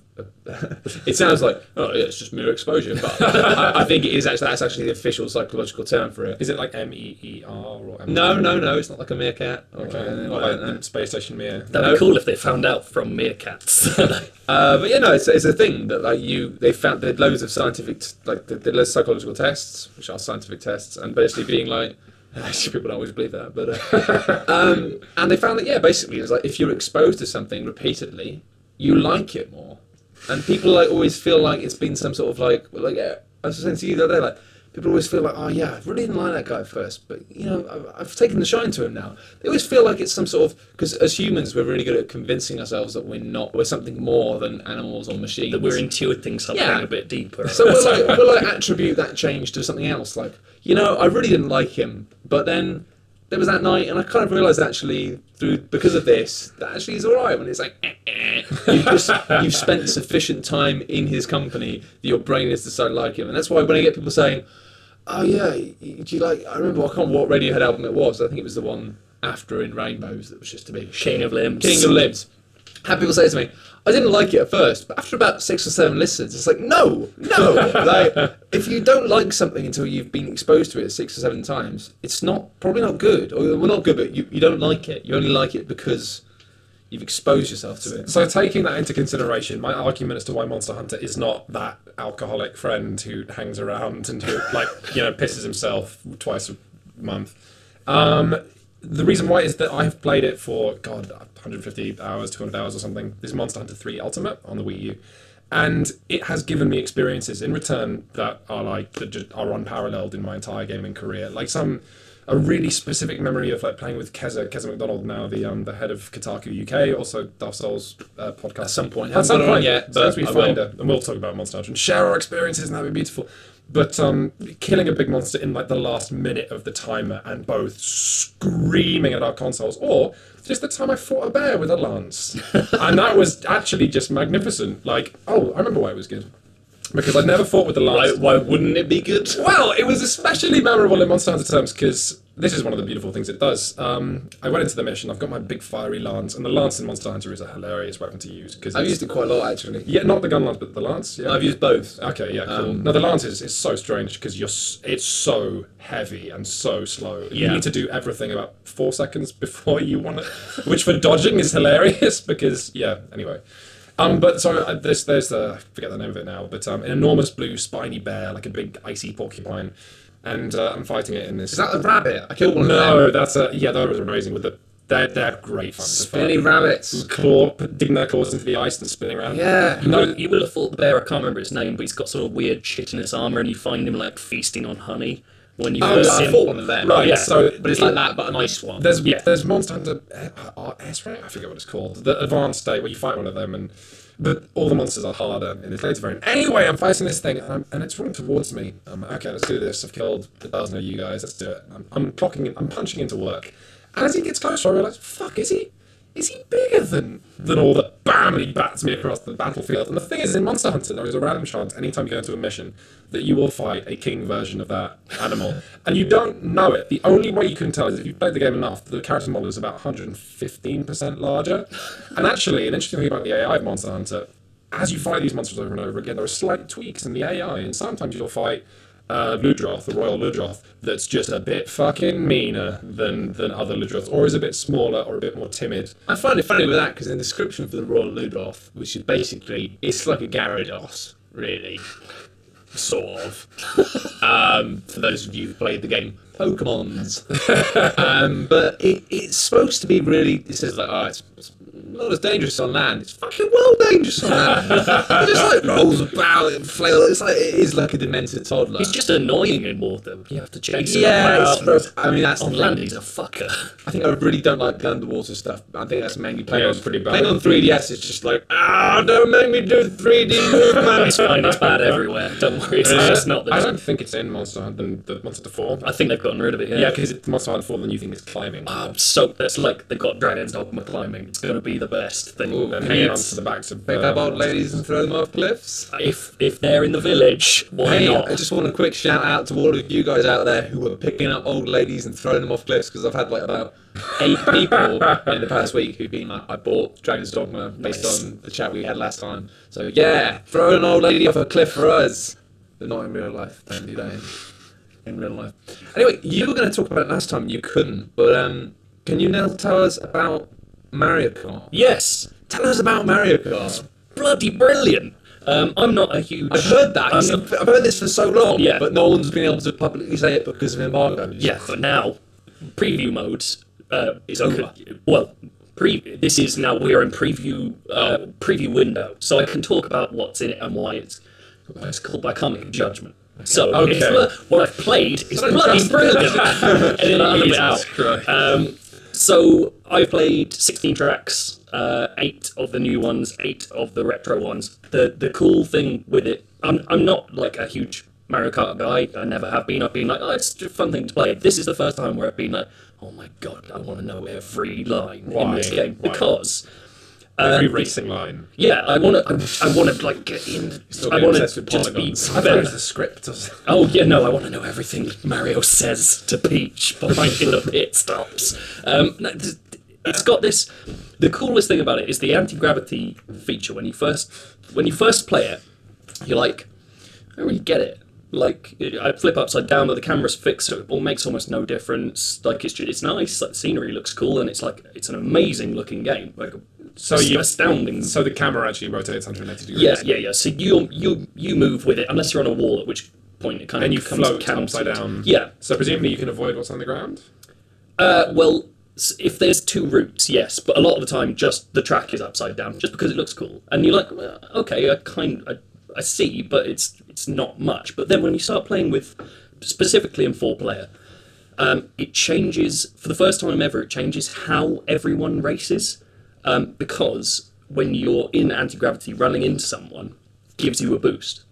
it sounds like oh yeah, it's just mere exposure, but I, I think it is actually that's actually the official psychological term for it. Is it like M E E R or M- No, no, no, it's not like a meerkat. Or Okay. anything Not like no. Space Station Mir. That'd No. be cool if they found out from meerkats. Uh, but yeah, no, it's, it's a thing that like you they found had loads of scientific t- like the, of psychological tests, which are scientific tests, and basically being like. Actually, people don't always believe that, but uh, um, and they found that yeah, basically it's like if you're exposed to something repeatedly, you like it more, and people like always feel like it's been some sort of like like I was saying to you the other day, like people always feel like oh yeah, I really didn't like that guy at first, but you know I've, I've taken the shine to him now. They always feel like it's some sort of because as humans we're really good at convincing ourselves that we're not we're something more than animals or machines. that we're intuiting something Yeah. a bit deeper. So we'll like, we'll like attribute that change to something else. Like, you know, I really didn't like him, but then there was that night, and I kind of realised actually through because of this that actually he's all right. When it's like, eh, eh, you've just you've spent sufficient time in his company that your brain has decided to like him, and that's why when I get people saying, "Oh yeah, do you like?" I remember I can't remember what Radiohead album it was. I think it was the one after In Rainbows that was just to be King of Limbs. King of Limbs. Had people say to me, I didn't like it at first, but after about six or seven listens, it's like, no, no. like, if you don't like something until you've been exposed to it six or seven times, it's not probably not good. Or well, not good, but you, you don't like it. You only like it because you've exposed yourself to it. So taking that into consideration, my argument as to why Monster Hunter is not that alcoholic friend who hangs around and who like you know pisses himself twice a month. Um, the reason why is that I've played it for God 150 hours, 200 hours or something. This is Monster Hunter 3 Ultimate on the Wii U, and it has given me experiences in return that are like that just are unparalleled in my entire gaming career. Like some a really specific memory of like playing with Keza Keza MacDonald now the um the head of Kotaku UK, also Dark Souls uh, podcast. At some point. At some Haven't got it on point, yet, so as but we I find will. her, and we'll talk about Monster Hunter and share our experiences, and that'd be beautiful. But um, killing a big monster in like the last minute of the timer and both screaming at our consoles, or just the time I fought a bear with a lance, and that was actually just magnificent. Like, oh, I remember why it was good because I'd never fought with the Why, lance. why wouldn't it be good? Well, it was especially memorable in Monster Hunter terms because this is one of the beautiful things it does. Um, I went into the mission. I've got my big fiery lance, and the lance in Monster Hunter is a hilarious weapon to use because I've used it quite a lot actually. Yeah, not the gun lance, but the lance. Yeah, I've used both. Okay, yeah, cool. Um, no, the lance is, is so strange because you're it's so heavy and so slow. You need to do everything about four seconds before you want it, which for dodging is hilarious because yeah. Anyway, um, but so uh, there's there's the I forget the name of it now, but um, an enormous blue spiny bear, like a big icy porcupine, and uh, I'm fighting it in this. Is that a rabbit? I killed one of no, them. that's a yeah. That was amazing with the. They're, they're great fun. fight. rabbits. Claw, digging their claws into the ice and spinning around. Yeah. You, know, you would have thought the bear, I can't remember his name, but he's got sort of weird shit in his armour and you find him like feasting on honey when you Oh, first I fought one of them. Right, Yeah. so But it's like that, but a nice one. There's Yeah. there's Monster Hunter uh, I forget what it's called. The advanced state where you fight one of them, and but all the monsters are harder in this later variant. Anyway, I'm fighting this thing, and, and it's running towards me. I'm okay, let's do this. I've killed a dozen of you guys. Let's do it. I'm, I'm clocking. I'm punching into work, and as he gets closer, I realise, fuck, is he? Is he bigger than than all the bam? He bats me across the battlefield. And the thing is, in Monster Hunter, there is a random chance anytime you go into a mission that you will fight a king version of that animal, and you don't know it. The only way you can tell is if you've played the game enough. The character model is about 115% larger, and actually, an interesting thing about the AI of Monster Hunter, as you fight these monsters over and over again, there are slight tweaks in the AI, and sometimes you'll fight uh, Ludroth, the Royal Ludroth, that's just a bit fucking meaner than, than other Ludroths, or is a bit smaller or a bit more timid. I find it funny with that because in the description for the Royal Ludroth, which is basically it's like a Gyarados, really, sort of. um, for those of you who played the game, Pokemon's. um, but it, it's supposed to be really. It says like, oh, it's, it's not as dangerous on land. It's fucking well dangerous on land. it just like rolls about, it flails. It's like it is like a demented toddler. He's just annoying in water. You have to chase him. yeah, it's. I mean that's the On thing. land, he's a fucker. I think I really don't like the underwater stuff. I think that's mainly playing Yeah, on it's pretty bad. Playing on 3DS is just like, ah, don't make me do 3D movement. It's fine, it's bad everywhere. Don't worry, it's just not I don't think it's in Monster Hunter, the Monster Hunter 4. I think they've gotten rid of it, yeah. Yeah, because it's Monster Hunter 4, the new thing is climbing. Um, so that's like they've got Dragon's Dogma climbing. It's going to be the best thing. Ooh, And hanging it's- the backs of Pick up old ladies and throw them off cliffs. if if they're in the village, why Hey, not? I just want a quick shout out to all of you guys out there who are picking up old ladies and throwing them off cliffs because I've had like about eight people in the past week who've been like, I bought Dragon's Dogma based Nice. on the chat we had last time. So yeah, throw an old lady off a cliff for us, but not in real life. Don't do that in, in real life. Anyway, you were going to talk about it last time. You couldn't, but um, can you now tell us about Mario Kart? Yes, Tell us about Mario Kart. bloody brilliant. Um, I'm not a huge. I've heard that. I'm I've heard this for so long, Yeah. but no one's been able to publicly say it because of embargoes. Yeah, but now preview modes uh, It's over. Well, pre- this is now we're in preview uh, preview window, so I can talk about what's in it and why it's why it's called. by make judgment. So Okay. what I've played is bloody brilliant. and then leave it out. Um, so I played 16 tracks, uh, eight of the new ones, eight of the retro ones. The the cool thing with it, I'm I'm not like a huge Mario Kart guy. I never have been. I've been like, oh, it's a fun thing to play. This is the first time where I've been like, oh my god, I want to know every line in this game Why? because. Every um, racing line. yeah, I want to. I, I want to like get in. I want to just be. I thought it better. was the script. Or. Oh yeah, no, I want to know everything Mario says to Peach behind in the pit stops. Um, it's got this. The coolest thing about it is the anti-gravity feature. When you first when you first play it, you're like, I don't really get it. Like I flip upside down, but the camera's fixed, so it all makes almost no difference. Like it's just, it's nice. Like the scenery looks cool, and it's like it's an amazing looking game. Like So you- astounding. So the camera actually rotates 180 degrees. Yeah, yeah, yeah. So you you you move with it unless you're on a wall, at which point it kind And of you becomes float counted. upside down. Yeah. So presumably you can avoid what's on the ground. Uh, well, if there's two routes, yes, but a lot of the time, just the track is upside down, just because it looks cool, and you're like, well, okay, I kind, I, I see, but it's it's not much. But then when you start playing with, specifically in four player, um, it changes for the first time ever. It changes how everyone races, um, because when you're in anti gravity, running into someone gives you a boost.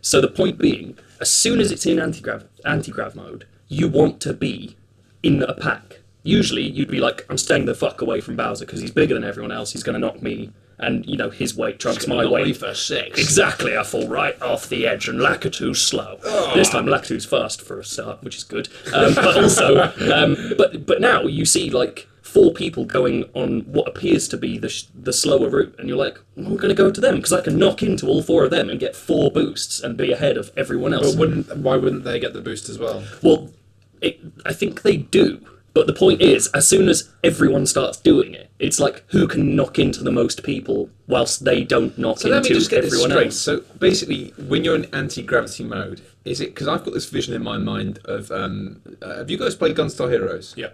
So the point being, as soon as it's in anti-grav anti-grav mode, you want to be in a pack. Usually, you'd be like, "I'm staying the fuck away from Bowser because he's bigger than everyone else. He's going to knock me, and you know his weight trumps my weight." for six. Exactly, I fall right off the edge, and Lakitu's slow. This time, Lakitu's fast for a start, which is good. Um, but also, um, but but now you see like four people going on what appears to be the sh- the slower route, and you're like, well, "I'm going to go to them because I can knock into all four of them and get four boosts and be ahead of everyone else." But wouldn't why wouldn't they get the boost as well? Well, it, I think they do. But the point is, as soon as everyone starts doing it, it's like who can knock into the most people whilst they don't knock So let me into just get everyone straight. else. So basically, when you're in anti-gravity mode, is it because I've got this vision in my mind of um, uh, have you guys played Gunstar Heroes? Yeah.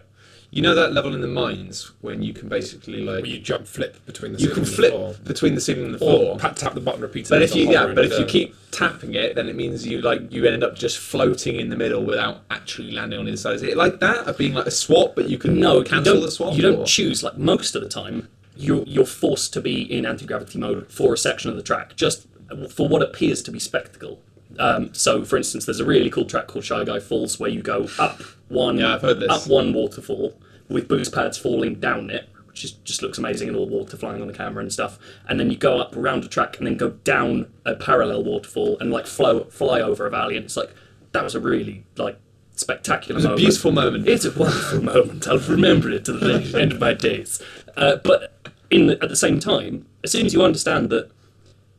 You know that level in the mines when you can basically like Where you jump flip between the you ceiling can and the flip floor. between the ceiling and the Or floor. pat, tap the button repeatedly. But if you yeah, but if you keep tapping it, then it means you like you end up just floating in the middle without actually landing on the inside. Is it like that of being like a swap, but you can No, you cancel don't, the swap? you don't or- choose. Like most of the time, you're you're forced to be in anti gravity mode for a section of the track, just for what appears to be spectacle. Um, so, for instance, there's a really cool track called Shy Guy Falls where you go up one, Yeah, I've heard this. up one waterfall with boost pads falling down it, which is, just looks amazing and all the water flying on the camera and stuff. And then you go up around a track and then go down a parallel waterfall and like flow fly over a valley, and it's like that was a really like spectacular. It was a beautiful moment. It's a wonderful moment. I'll remember it to the end of my days. Uh, but in the, at the same time, as soon as you understand that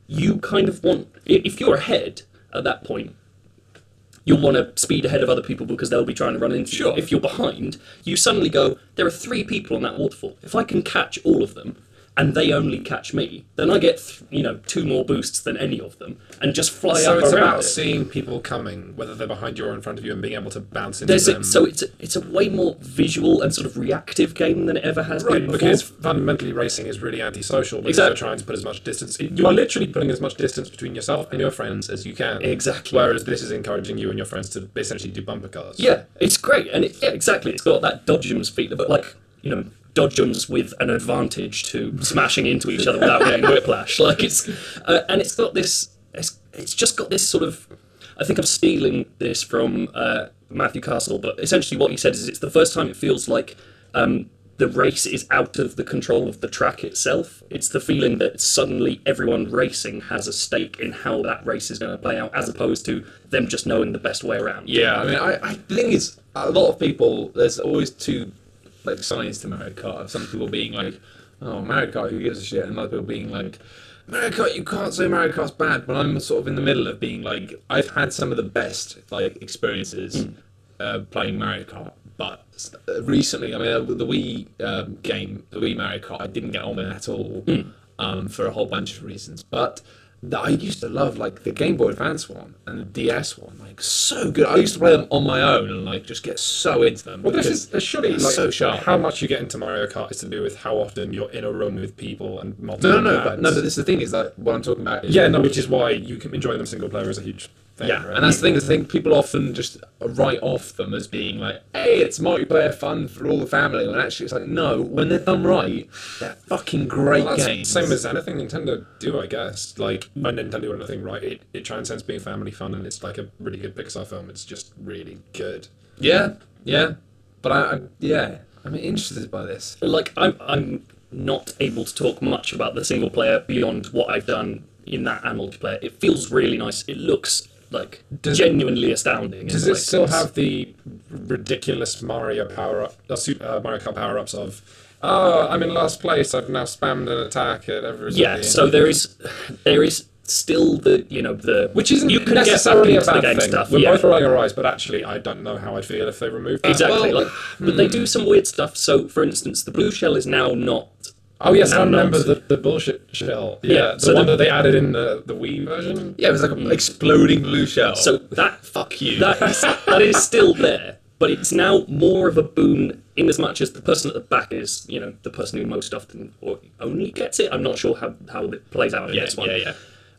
you kind of want, if you're ahead at that point, you'll want to speed ahead of other people because they'll be trying to run into Sure. you. If you're behind, you suddenly go, there are three people on that waterfall. If I can catch all of them, and they only catch me, then I get th- you know two more boosts than any of them, and just fly So up it's around about it. seeing people coming, whether they're behind you or in front of you, and being able to bounce into There's them. a, so it's a, it's a way more visual and sort of reactive game than it ever has Right, been before. because fundamentally racing is really antisocial because Exactly. you're trying to put as much distance. You are literally putting as much distance between yourself and your friends as you can. Exactly. Whereas this is encouraging you and your friends to essentially do bumper cars. Yeah, it's great, and it, yeah, exactly. It's got that dodgems feeling, but like you know, dodgems with an advantage to smashing into each other without getting whiplash. Like it's, uh, and it's got this. It's, it's just got this sort of. I think I'm stealing this from uh, Matthew Castle, but essentially what he said is it's the first time it feels like um, the race is out of the control of the track itself. It's the feeling that suddenly everyone racing has a stake in how that race is going to play out, as opposed to them just knowing the best way around. Yeah, I mean, I, I the thing is, a lot of people. There's always two like science to Mario Kart. Some people being like, "Oh, Mario Kart, who gives a shit?" and other people being like, "Mario Kart, you can't say Mario Kart's bad." But I'm sort of in the middle of being like, I've had some of the best like experiences uh, playing Mario Kart, but uh, recently, I mean, uh, the Wii um, game, the Wii Mario Kart, I didn't get on with at all um, for a whole bunch of reasons, but I used to love like the Game Boy Advance one and the DS one, like so good. I used to play them on my own and like just get so into them. Well, this is this surely like so sharp. how much you get into Mario Kart is to do with how often you're in a room with people and multiple. no, no, no, but no. But this is the thing is that what I'm talking about. Is yeah, no, which is why you can enjoy them single player is a huge thing. Yeah, right? and that's the thing. is I think people often just write off them as being like, "Hey, it's multiplayer fun for all the family," when actually it's like, no. When they're done right, they're fucking great Well, that's games. Same as anything Nintendo do, I guess. Like when Nintendo do anything right, it, it transcends being family fun, and it's like a really good Pixar film. It's just really good. yeah, yeah. But I, I yeah, I'm interested by this. like I'm I'm not able to talk much about the single player beyond what I've done in that and multiplayer. It feels really nice. It looks like Does- genuinely astounding. Does it still have the ridiculous Mario power up, uh, Super, uh, Mario Kart power ups of? Oh, I'm in last place. I've now spammed an attack at every. Yeah. So there is there is still the you know the which isn't you can necessarily get a bad thing. stuff. We're yeah. both rolling our eyes, but actually, I don't know how I'd feel if they removed that. Exactly. well, like, but they do some weird stuff. So, for instance, the blue shell is now not Oh yes, I remember the, the bullshit shell. Yeah, Yeah, the so one the- that they added in the, the Wii version. Yeah, it was like an exploding blue shell. So that fuck you. that is, that is still there, but it's now more of a boon in as much as the person at the back is, you know, the person who most often or only gets it. I'm not sure how, how it plays out in yeah, this one. yeah, yeah.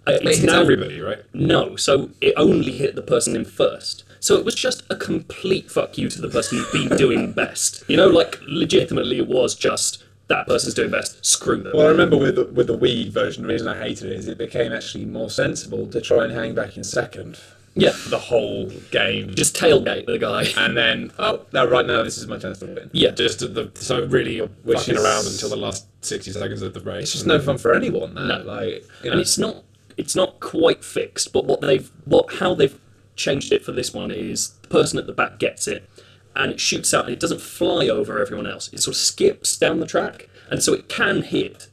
Uh, It it's hits now everybody, right? no, so it only hit the person in first. So it was just a complete fuck you to the person who'd been doing best. You know, like legitimately, it was just that person's doing best. Screw them. Well, I remember with the, with the Wii version, the reason I hated it is it became actually more sensible to try and hang back in second yeah, for the whole game. just tailgate the guy. and then, oh, now right now this is my chance to win. Yeah, Just the so really you're Which around until the last sixty seconds of the race. It's just no fun for anyone. That, No. like, you know, and it's not it's not quite fixed but what they've what how they've changed it for this one is the person at the back gets it and it shoots out and it doesn't fly over everyone else it sort of skips down the track and so it can hit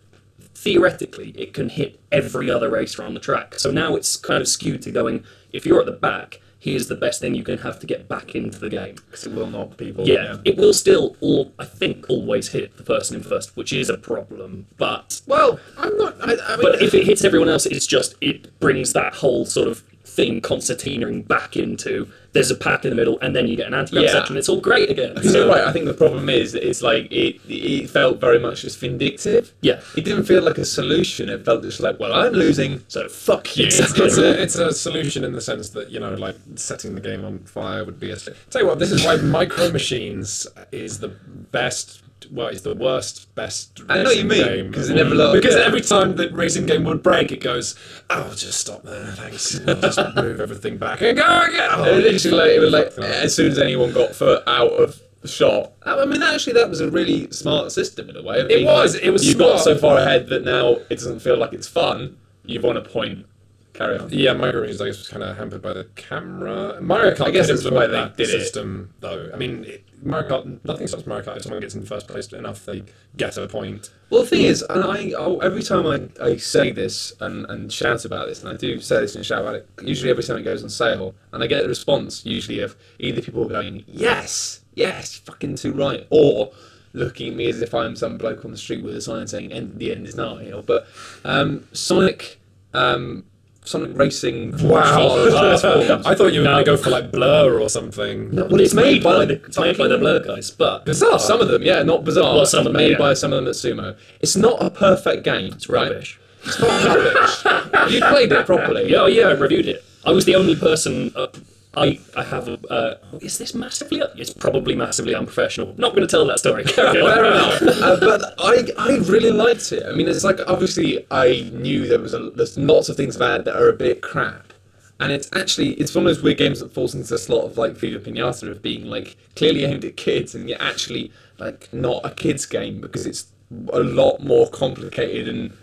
theoretically it can hit every other racer on the track so now it's kind of skewed to going if you're at the back here's the best thing you can have to get back into the game. Because it will knock people. yeah, it will still all I think always hit the person in first which is a problem but Well, I'm not. I, I mean, but if it hits everyone else, it's just it brings that whole sort of thing concertinaing back into there's a pack in the middle, and then you get an anti-grav Yeah. section. It's all great again. You're right. I think the problem is that it's like it. It felt very much just vindictive. Yeah. It didn't feel like a solution. It felt just like, well, I'm losing, so fuck you. It's a, it's a solution in the sense that you know, like setting the game on fire would be a. Tell you what, this is why Micro Machines is the best. Well, it's the worst, best. I know what you mean, game 'cause of it never. Because yeah. every time the racing game would break, it goes, "I'll "Oh, just stop there, thanks." I'll just move everything back and go again. Oh, It literally like, it was like as soon as anyone got foot out of the shot. I mean, actually, that was a really smart system in a way. being was, like, it was You got so far ahead that now it doesn't feel like it's fun. You've won a point. Carry on. Yeah, Mario Machines I guess was kind of hampered by the camera. Mario Kart I guess could that's the way implement they did it. system, though. I mean, it, Mario Kart, nothing stops Mario Kart if someone gets in first place enough, they get a point. Well, the thing is, and I oh, every time I, I say this and, and shout about this, and I do say this and shout about it, usually every time it goes on sale, and I get a response usually of either people going, "Yes, yes, fucking too right," or looking at me as if I'm some bloke on the street with a sign saying "End the end is nigh." Or, but um, Sonic, um, Sonic Racing. Wow, I thought you were No. going to go for like Blur or something. well, it's made by the it's made by the Blur guys, but Bizarre. Some of them, yeah, not bizarre. Well, some of them, made yeah. by some of them at Sumo. It's not a perfect game. it's rubbish. It's not rubbish. you played it properly. Yeah, oh, yeah, I reviewed it. I was the only person. Uh, I I have. A, uh, is this massively? It's probably massively unprofessional. Not going to tell that story. Fair enough. Uh, but I, I really liked it. I mean, it's like obviously I knew there was a, there's lots of things about it that are a bit crap, and it's actually it's one of those weird games that falls into the slot of like Viva Pinata of being like clearly aimed at kids and yet actually like not a kids game because it's a lot more complicated and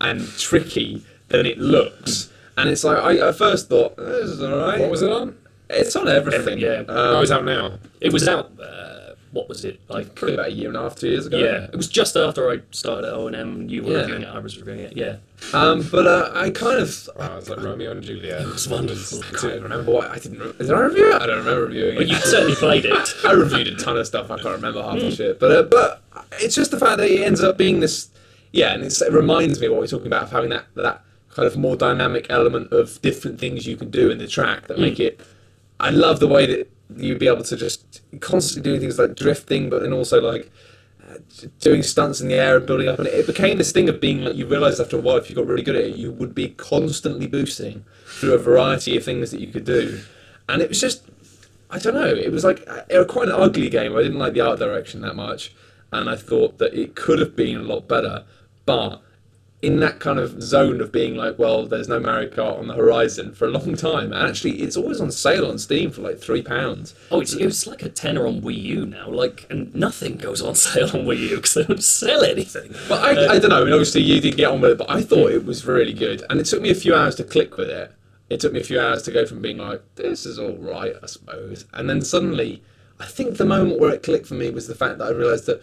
and tricky than it looks. And it's like I at first thought this is alright. What was it on? It's on everything. Yeah. oh, Um, it's out now. It was out. Uh, what was it like? probably about a year and a half, two years ago. Yeah, it was just after I started at ONM. You were Yeah. reviewing it. I was reviewing it. Yeah, Um, but uh, I kind of Wow, it's like Romeo and Juliet. It was wonderful. I can't remember what I didn't. Re- did I review it? I don't remember reviewing but it. you certainly played it. I reviewed a ton of stuff. I can't remember half the shit. But uh, but it's just the fact that it ends up being this. Yeah, and it's, it reminds me of what we're talking about of having that that kind of more dynamic element of different things you can do in the track that make it. I love the way that you'd be able to just constantly doing things like drifting, but then also like uh, doing stunts in the air and building up. And it became this thing of being like you realised after a while, if you got really good at it, you would be constantly boosting through a variety of things that you could do. And it was just I don't know. It was like it was quite an ugly game. I didn't like the art direction that much, and I thought that it could have been a lot better. But in that kind of zone of being like, well, there's no Mario Kart on the horizon for a long time. And actually, it's always on sale on Steam for like three pounds. Oh, it's, it was like a tenner on Wii U now. Like, and nothing goes on sale on Wii U because they don't sell anything. But I, I don't know. I mean, obviously, you didn't get on with it, but I thought it was really good. And it took me a few hours to click with it. It took me a few hours to go from being like, this is all right, I suppose. And then suddenly, I think the moment where it clicked for me was the fact that I realised that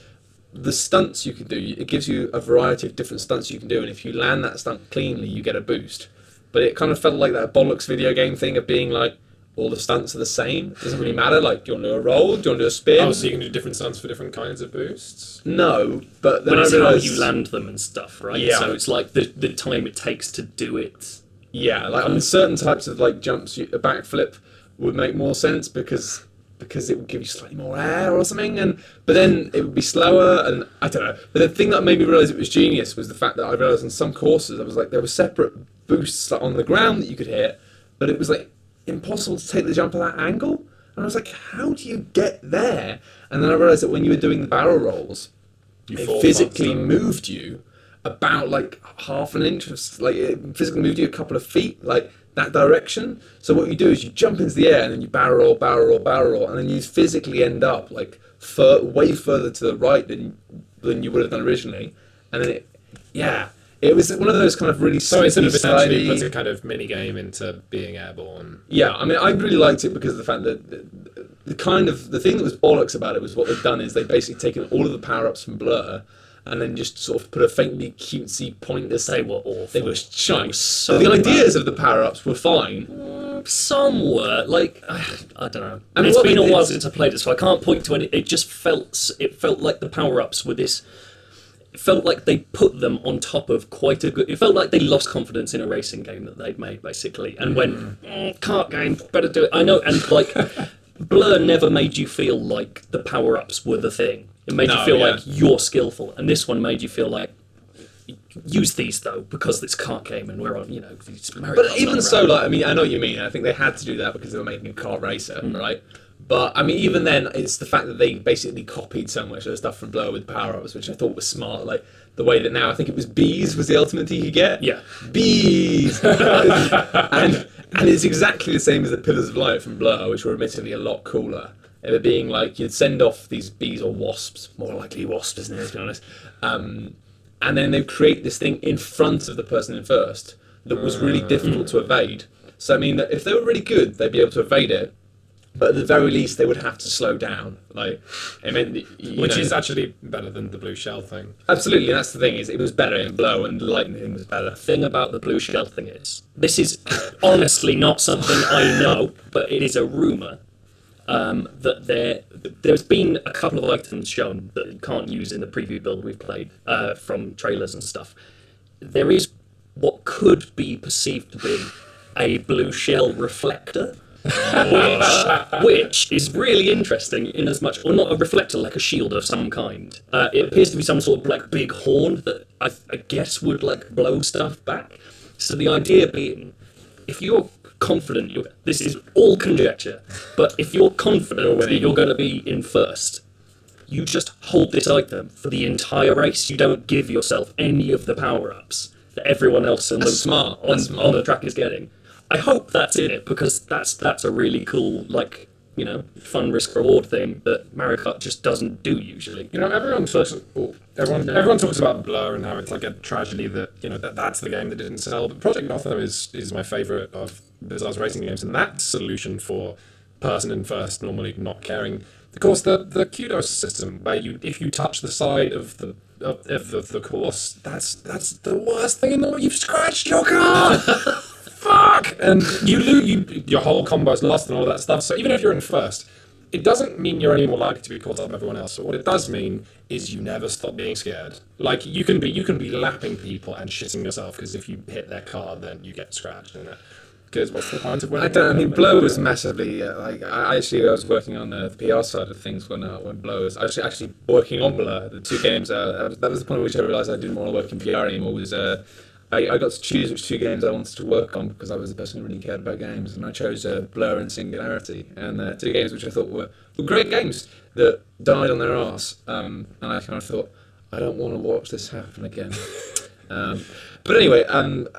the stunts you can do, it gives you a variety of different stunts you can do. And if you land that stunt cleanly, you get a boost. But it kind of felt like that bollocks video game thing of being like, all the stunts are the same. It doesn't really matter. Like, do you want to do a roll? Do you want to do a spin? Oh, so you can do different stunts for different kinds of boosts? no, but then But I it's how you land them and stuff, right? Yeah. So it's like the the time it takes to do it. yeah, like on certain types of like jumps, you- a backflip would make more sense because because it would give you slightly more air or something, and but then it would be slower, and I don't know. But the thing that made me realise it was genius was the fact that I realised on some courses I was like there were separate boosts like, on the ground that you could hit, but it was like impossible to take the jump at that angle. And I was like, how do you get there? And then I realised that when you were doing the barrel rolls, You it physically moved you about like half an inch, like it physically moved you a couple of feet, like that direction. So what you do is you jump into the air and then you barrel barrel barrel and then you physically end up like fur- way further to the right than than you would have done originally. And then it, yeah, it was one of those kind of really So it sort of essentially puts a kind of mini game into being airborne. yeah, I mean, I really liked it because of the fact that the, the kind of the thing that was bollocks about it was what they've done is they've basically taken all of the power ups from Blur and then just sort of put a faintly cutesy pointless. They were awful. They were shite. So the ideas of the power ups were fine. Some were like I, I don't know. Mean, it's what been a while since I played it, so I can't point to any. It just felt it felt like the power ups were this. It felt like they put them on top of quite a good. It felt like they lost confidence in a racing game that they'd made basically, and went "Mm, kart game, better do it. I know, and like Blur never made you feel like the power ups were the thing. It made No, you feel yeah. like you're skillful, and this one made you feel like. Use these though because it's cart game and we're on you know. But even so, like I mean, I know what you mean. I think they had to do that because they were making a kart racer, Mm. right? But I mean, even then, it's the fact that they basically copied so much of the stuff from Blur with power ups, which I thought was smart. Like the way that now I think it was bees was the ultimate you could get. Yeah. bees, and and it's exactly the same as the Pillars of Light from Blur, which were admittedly a lot cooler. It being like you'd send off these bees or wasps, more likely wasps, isn't it? To be honest, um, and then they'd create this thing in front of the person in first that was really difficult to evade. So I mean, if they were really good, they'd be able to evade it. But at the very least, they would have to slow down. Like, I mean, you Which know- is actually better than the blue shell thing. absolutely. And that's the thing is, it was better in Blur, and the lightning thing was better. thing about the blue shell thing is this is honestly not something I know, but it is a rumor um, that there there's been a couple of items shown that you can't use in the preview build we've played uh, from trailers and stuff. There is what could be perceived to be a blue shell reflector. which, which is really interesting in as much, or not a reflector, like a shield of some kind. Uh, it appears to be some sort of like big horn that I, I guess would like blow stuff back. So the idea being, if you're confident, you're, this is all conjecture, but if you're confident that you're going to be in first, you just hold this item for the entire race. You don't give yourself any of the power ups that everyone else on the, smart. On, smart. on the track is getting. I hope that's in it because that's that's a really cool like you know fun risk reward thing that Mario Kart just doesn't do usually. You know, everyone talks. oh, everyone, everyone talks about Blur and how it's like a tragedy that you know that that's the game that didn't sell. But Project Gotham is is my favorite of Bizarre's racing games, and that solution for person in first normally not caring. Of course, the the kudos system where you if you touch the side of the of, of the, the course, that's that's the worst thing in the world. You've scratched your car. Fuck! And you lose you, your whole combo's lost and all that stuff. So even if you're in first, it doesn't mean you're any more likely to be caught up with everyone else. But what it does mean is you never stop being scared. Like you can be you can be lapping people and shitting yourself because if you hit their car, then you get scratched in Because what's the point of winning? I don't. I mean, Blur was massively uh, like. I actually I was working on the PR side of things when uh, when Blow was actually actually working on Blur. The two games. Uh, that was- the point at which I realised I didn't want to work in PR anymore. Was uh, I, I got to choose which two games I wanted to work on because I was the person who really cared about games, and I chose uh, Blur and Singularity, and uh, two games which I thought were, were great games that died on their arse. Um, and I kind of thought, I don't want to watch this happen again. Um, but anyway, um,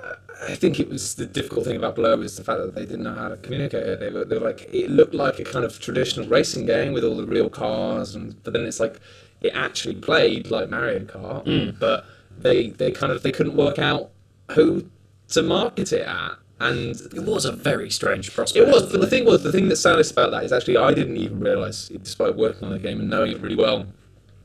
I think it was the difficult thing about Blur was the fact that they didn't know how to communicate it. They were, they were like, it looked like a kind of traditional racing game with all the real cars, and but then it's like it actually played like Mario Kart, hmm. but they they kind of they couldn't work out who to market it at, and It was a very strange prospect. it was, but the thing was, the thing that's saddest about that is actually I didn't even realise, despite working on the game and knowing it really well,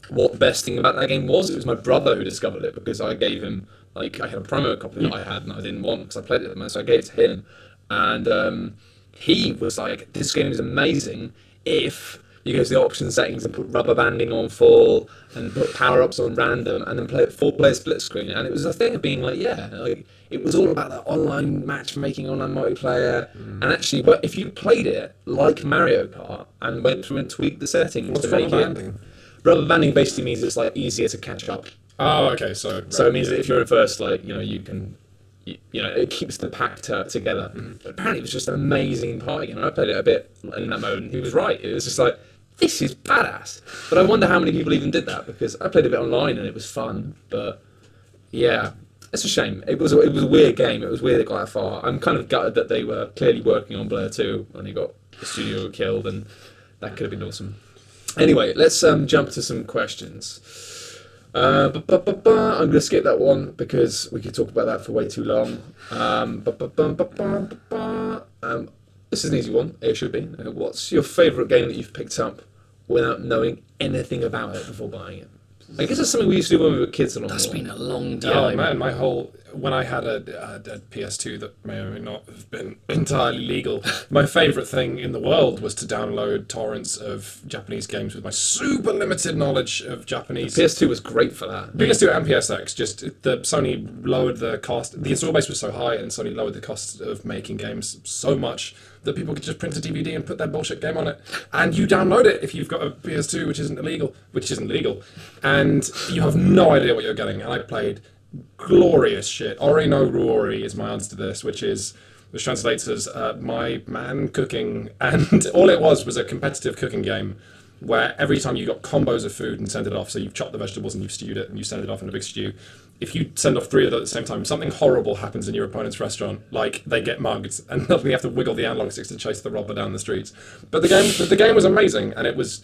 what the best thing about that game was. It was my brother who discovered it because I gave him, like, I had a promo copy that I had and I didn't want because I played it with him, so I gave it to him, and um, he was like, "This game is amazing if." You go to the option settings and put rubber banding on full and put power ups on random and then play it four player split screen. And it was a thing of being like, yeah, like it was all about that online matchmaking, online multiplayer. And actually, but if you played it like Mario Kart and went through and tweaked the settings What's to make it, banding? Rubber banding basically means it's like easier to catch up. Oh, okay. So So it means that if you're in first, like you know, you can, you, you know, it keeps the pack together. But apparently, it was just an amazing party, and I played it a bit in that mode. And he was right. It was just like this is badass. But I wonder how many people even did that because I played a bit online and it was fun. But yeah, it's a shame. It was a, it was a weird game. It was weird it got that far. I'm kind of gutted that they were clearly working on Blur 2 when he got the studio killed, and that could have been awesome. Anyway, let's um, jump to some questions. Uh, bu- bu- bu- I'm going to skip that one because we could talk about that for way too long. Um, um, this is an easy one. It should be. Uh, What's your favourite game that you've picked up without knowing anything about it before buying it? I guess that's something we used to do when we were kids a lot That's more. been a long time. man, my whole when I had a, a, a PS2 that may or may not have been entirely legal, my favourite thing in the world was to download torrents of Japanese games with my super limited knowledge of Japanese. PS2 was great for that. PS2 and PSX, just the Sony lowered the cost. The install base was so high, and Sony lowered the cost of making games so much that people could just print a DVD and put their bullshit game on it, and you download it if you've got a PS2, which isn't illegal, which isn't legal, and you have no idea what you're getting. And I played glorious shit. Ore no Ryouri is my answer to this, which is which translates as uh, my man cooking, and all it was was a competitive cooking game where every time you got combos of food and send it off, so you've chopped the vegetables and you've stewed it and you send it off in a big stew. If you send off three of them at the same time, something horrible happens in your opponent's restaurant, like they get mugged and suddenly have to wiggle the analog sticks to chase the robber down the streets. But the game, the game was amazing, and it was,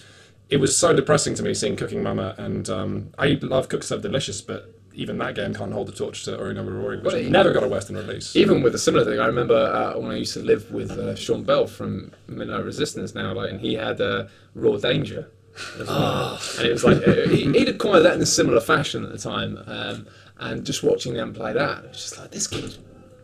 it was so depressing to me seeing Cooking Mama, and um, I love Cook Serve Delicious, but even that game can't hold the torch to Ore no Ryouri, which Well, it- never got a Western release. Even with a similar thing, I remember uh, when I used to live with uh, Sean Bell from Midnight Resistance now, like, and he had uh, Raw Danger. well. And it was like, uh, he, he'd acquired that in a similar fashion at the time. Um, and just watching them play that, it was just like, this game's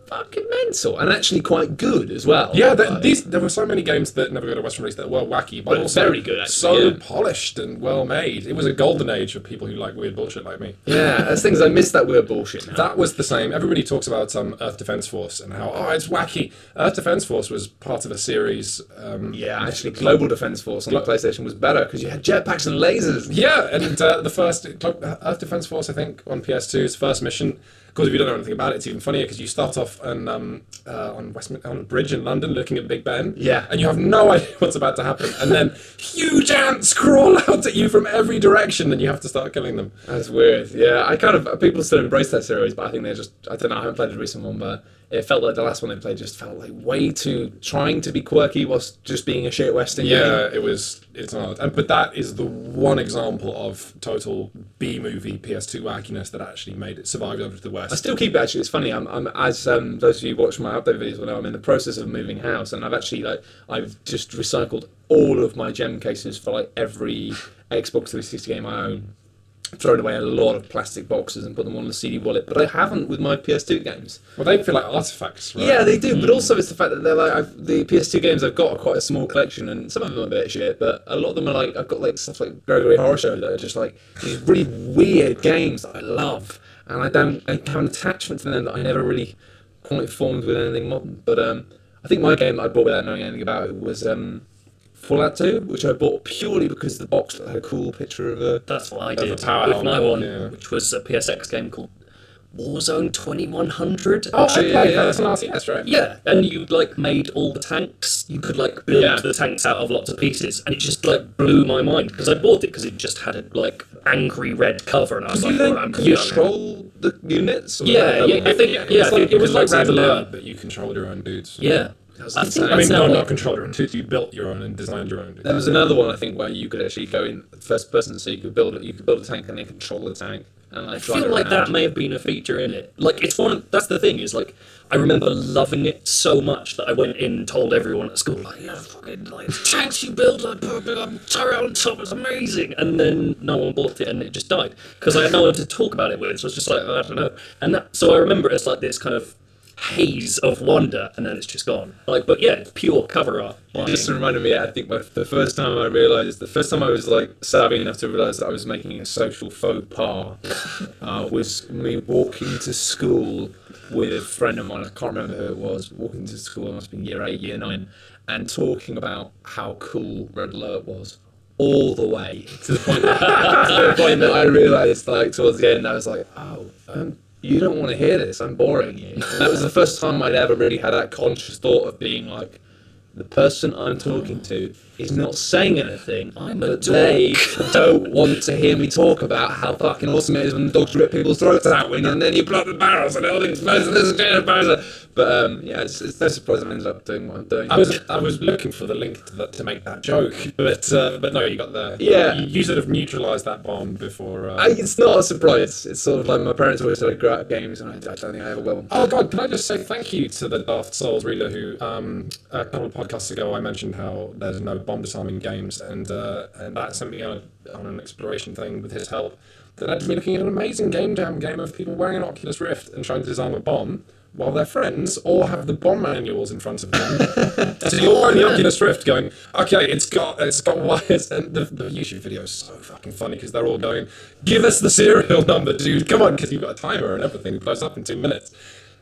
fucking mental. And actually quite good as well. Yeah, Like, these there were so many games that never got a Western release that were wacky, but Well, also very good, actually, so yeah. polished and well made. It was a golden age for people who like weird bullshit like me. yeah, there's things I miss that weird bullshit now. That was the same. Everybody talks about um, Earth Defense Force and how oh it's wacky. Earth Defense Force was part of a series. Um, yeah, actually, Global Defense Force on the PlayStation was better because you had jetpacks and lasers. Yeah, and uh, the first Earth Defense Force, I think, on PS2's first mission. Of course, if you don't know anything about it, it's even funnier because you start off on um, uh, on Westmin- on a bridge in London, looking at Big Ben. Yeah. and you have no idea what's about to happen, and then huge ants crawl out at you from every direction, and you have to start killing them. That's weird. Yeah, I kind of people still embrace that series, but I think they're just I don't know. I haven't played the recent one, but it felt like the last one they played just felt like way too trying to be quirky whilst just being a shit western. game. Yeah, it was. It's not. And, but that is the one example of total B movie PS2 wackiness that actually made it survive over to the West. I still keep it. Actually, it's funny. I'm, I'm as um, those of you who watch my update videos will know, I'm in the process of moving house, and I've actually like I've just recycled all of my gem cases for like every Xbox 360 game I own. Thrown away a lot of plastic boxes and put them on the CD wallet, but I haven't with my PS2 games. well, they feel like artifacts, right? Yeah, they do, but also it's the fact that they're like I've, the PS2 games I've got are quite a small collection, and some of them are a bit shit, but a lot of them are like I've got like stuff like Gregory Horror Show that are just like these really weird games that I love, and I don't I have an attachment to them that I never really quite formed with anything modern. But um, I think my game that I bought without knowing anything about it was um, Fallout 2, which I bought purely because the box had a cool picture of a. That's what I did power with my helmet, one, yeah. which was a PSX game called Warzone 2100. Oh, yeah, yeah, yeah, yeah, yeah. that's an RTS, right? Yeah, and you like made all the tanks. You could like build Yeah. the tanks out of lots of pieces, and it just like blew my mind because I bought it because it just had a like angry red cover, and I was like, you like, then I'm gonna control the units? Yeah, yeah, I think yeah, it's I like, it was like could, Red. Alert, but you controlled your own dudes. Yeah, That's I think. I mean, that's no, not I- controlled your own dudes. You built your own and designed your own. There was another one I think where you could actually go in first person, so you could build it. You could build a tank and then control the tank. And like, I feel like around. that may have been a feature in it. Like it's one. That's the thing is like I remember loving it so much that I went in and told everyone at school like, "Yeah, fucking like tanks you build like put a um, turret on top is amazing." And then no one bought it and it just died because I had no one to talk about it with. So it's just like oh, I don't know. And that, so I remember it's like this kind of haze of wonder, and then it's just gone. Like, but yeah, pure cover art. It just reminded me, I think my, the first time I realised, the first time I was like savvy enough to realise that I was making a social faux pas uh, was me walking to school with a friend of mine, I can't remember who it was, walking to school, must have been year 8, year 9, and talking about how cool Red Alert was. All the way to the point, to the point that I realised, like towards the end, I was like, "Oh, um, you don't want to hear this. I'm boring you." That was the first time I'd ever really had that conscious thought of being like, the person I'm talking to is not saying anything, I'm a but don't want to hear me talk about how fucking awesome it is when dogs rip people's throats out when, and then you blow up the barrels and all explodes and there's a giant barrel. But um, yeah, it's, it's no surprise I ended up doing what I'm doing. I was I was looking for the link to, that, to make that joke, but uh, but no, you got there. Yeah. you, you sort of neutralised that bomb before. Uh... I, it's not a surprise. It's sort of like my parents always said I grew of games, and I, I don't think I ever will. Oh God! Can I just say thank you to the Daft Souls reader who um, a couple of podcasts ago I mentioned how there's no bomb disarming games, and uh, and that sent me on, a, on an exploration thing with his help. That led to me looking at an amazing game jam game of people wearing an Oculus Rift and trying to disarm a bomb. While their friends all have the bomb manuals in front of them, so you're wearing the Oculus Rift, going, "Okay, it's got it's got wires." And the, the YouTube video is so fucking funny because they're all going, "Give us the serial number, dude! Come on!" Because you've got a timer and everything. It blows up in two minutes.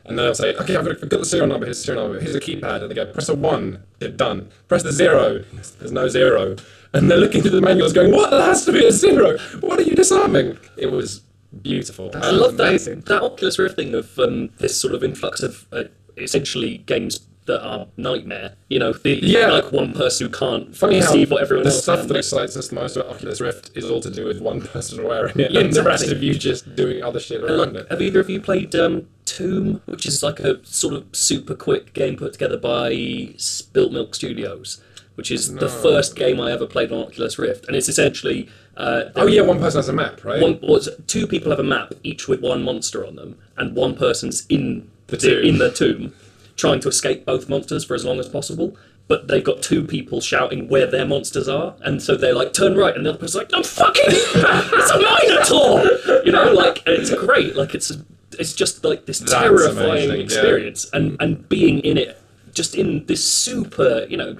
And then I'll say, okay, I've got, the serial number, here's the serial number, here's a keypad. And they go, press a one, you're done. Press the zero, there's no zero. And they're looking through the manuals going, what? There has to be a zero. What are you disarming? It was beautiful. I love amazing. that that Oculus Rift thing of um, this sort of influx of uh, essentially games that are nightmare. You know, the, Yeah. like one person who can't Funny how perceive what everyone the else stuff can. that excites us the most about Oculus Rift is all to do with one person wearing it Yeah, and the rest of you just doing other shit And, around like, it. have either of you played um, Tomb, which is like a sort of super quick game put together by Spilt Milk Studios, which is the first game I ever played on Oculus Rift, and it's essentially uh, Oh yeah, one person has a map, right? one was two people have a map, each with one monster on them, and one person's in The the, in the tomb, trying to escape both monsters for as long as possible. But they've got two people shouting where their monsters are, and so they're like, "Turn right," and the other person's like, "I'm fucking, it's a minotaur," you know, like it's great, like it's it's just like this That's terrifying amazing, yeah. experience, and and being in it, just in this super, you know,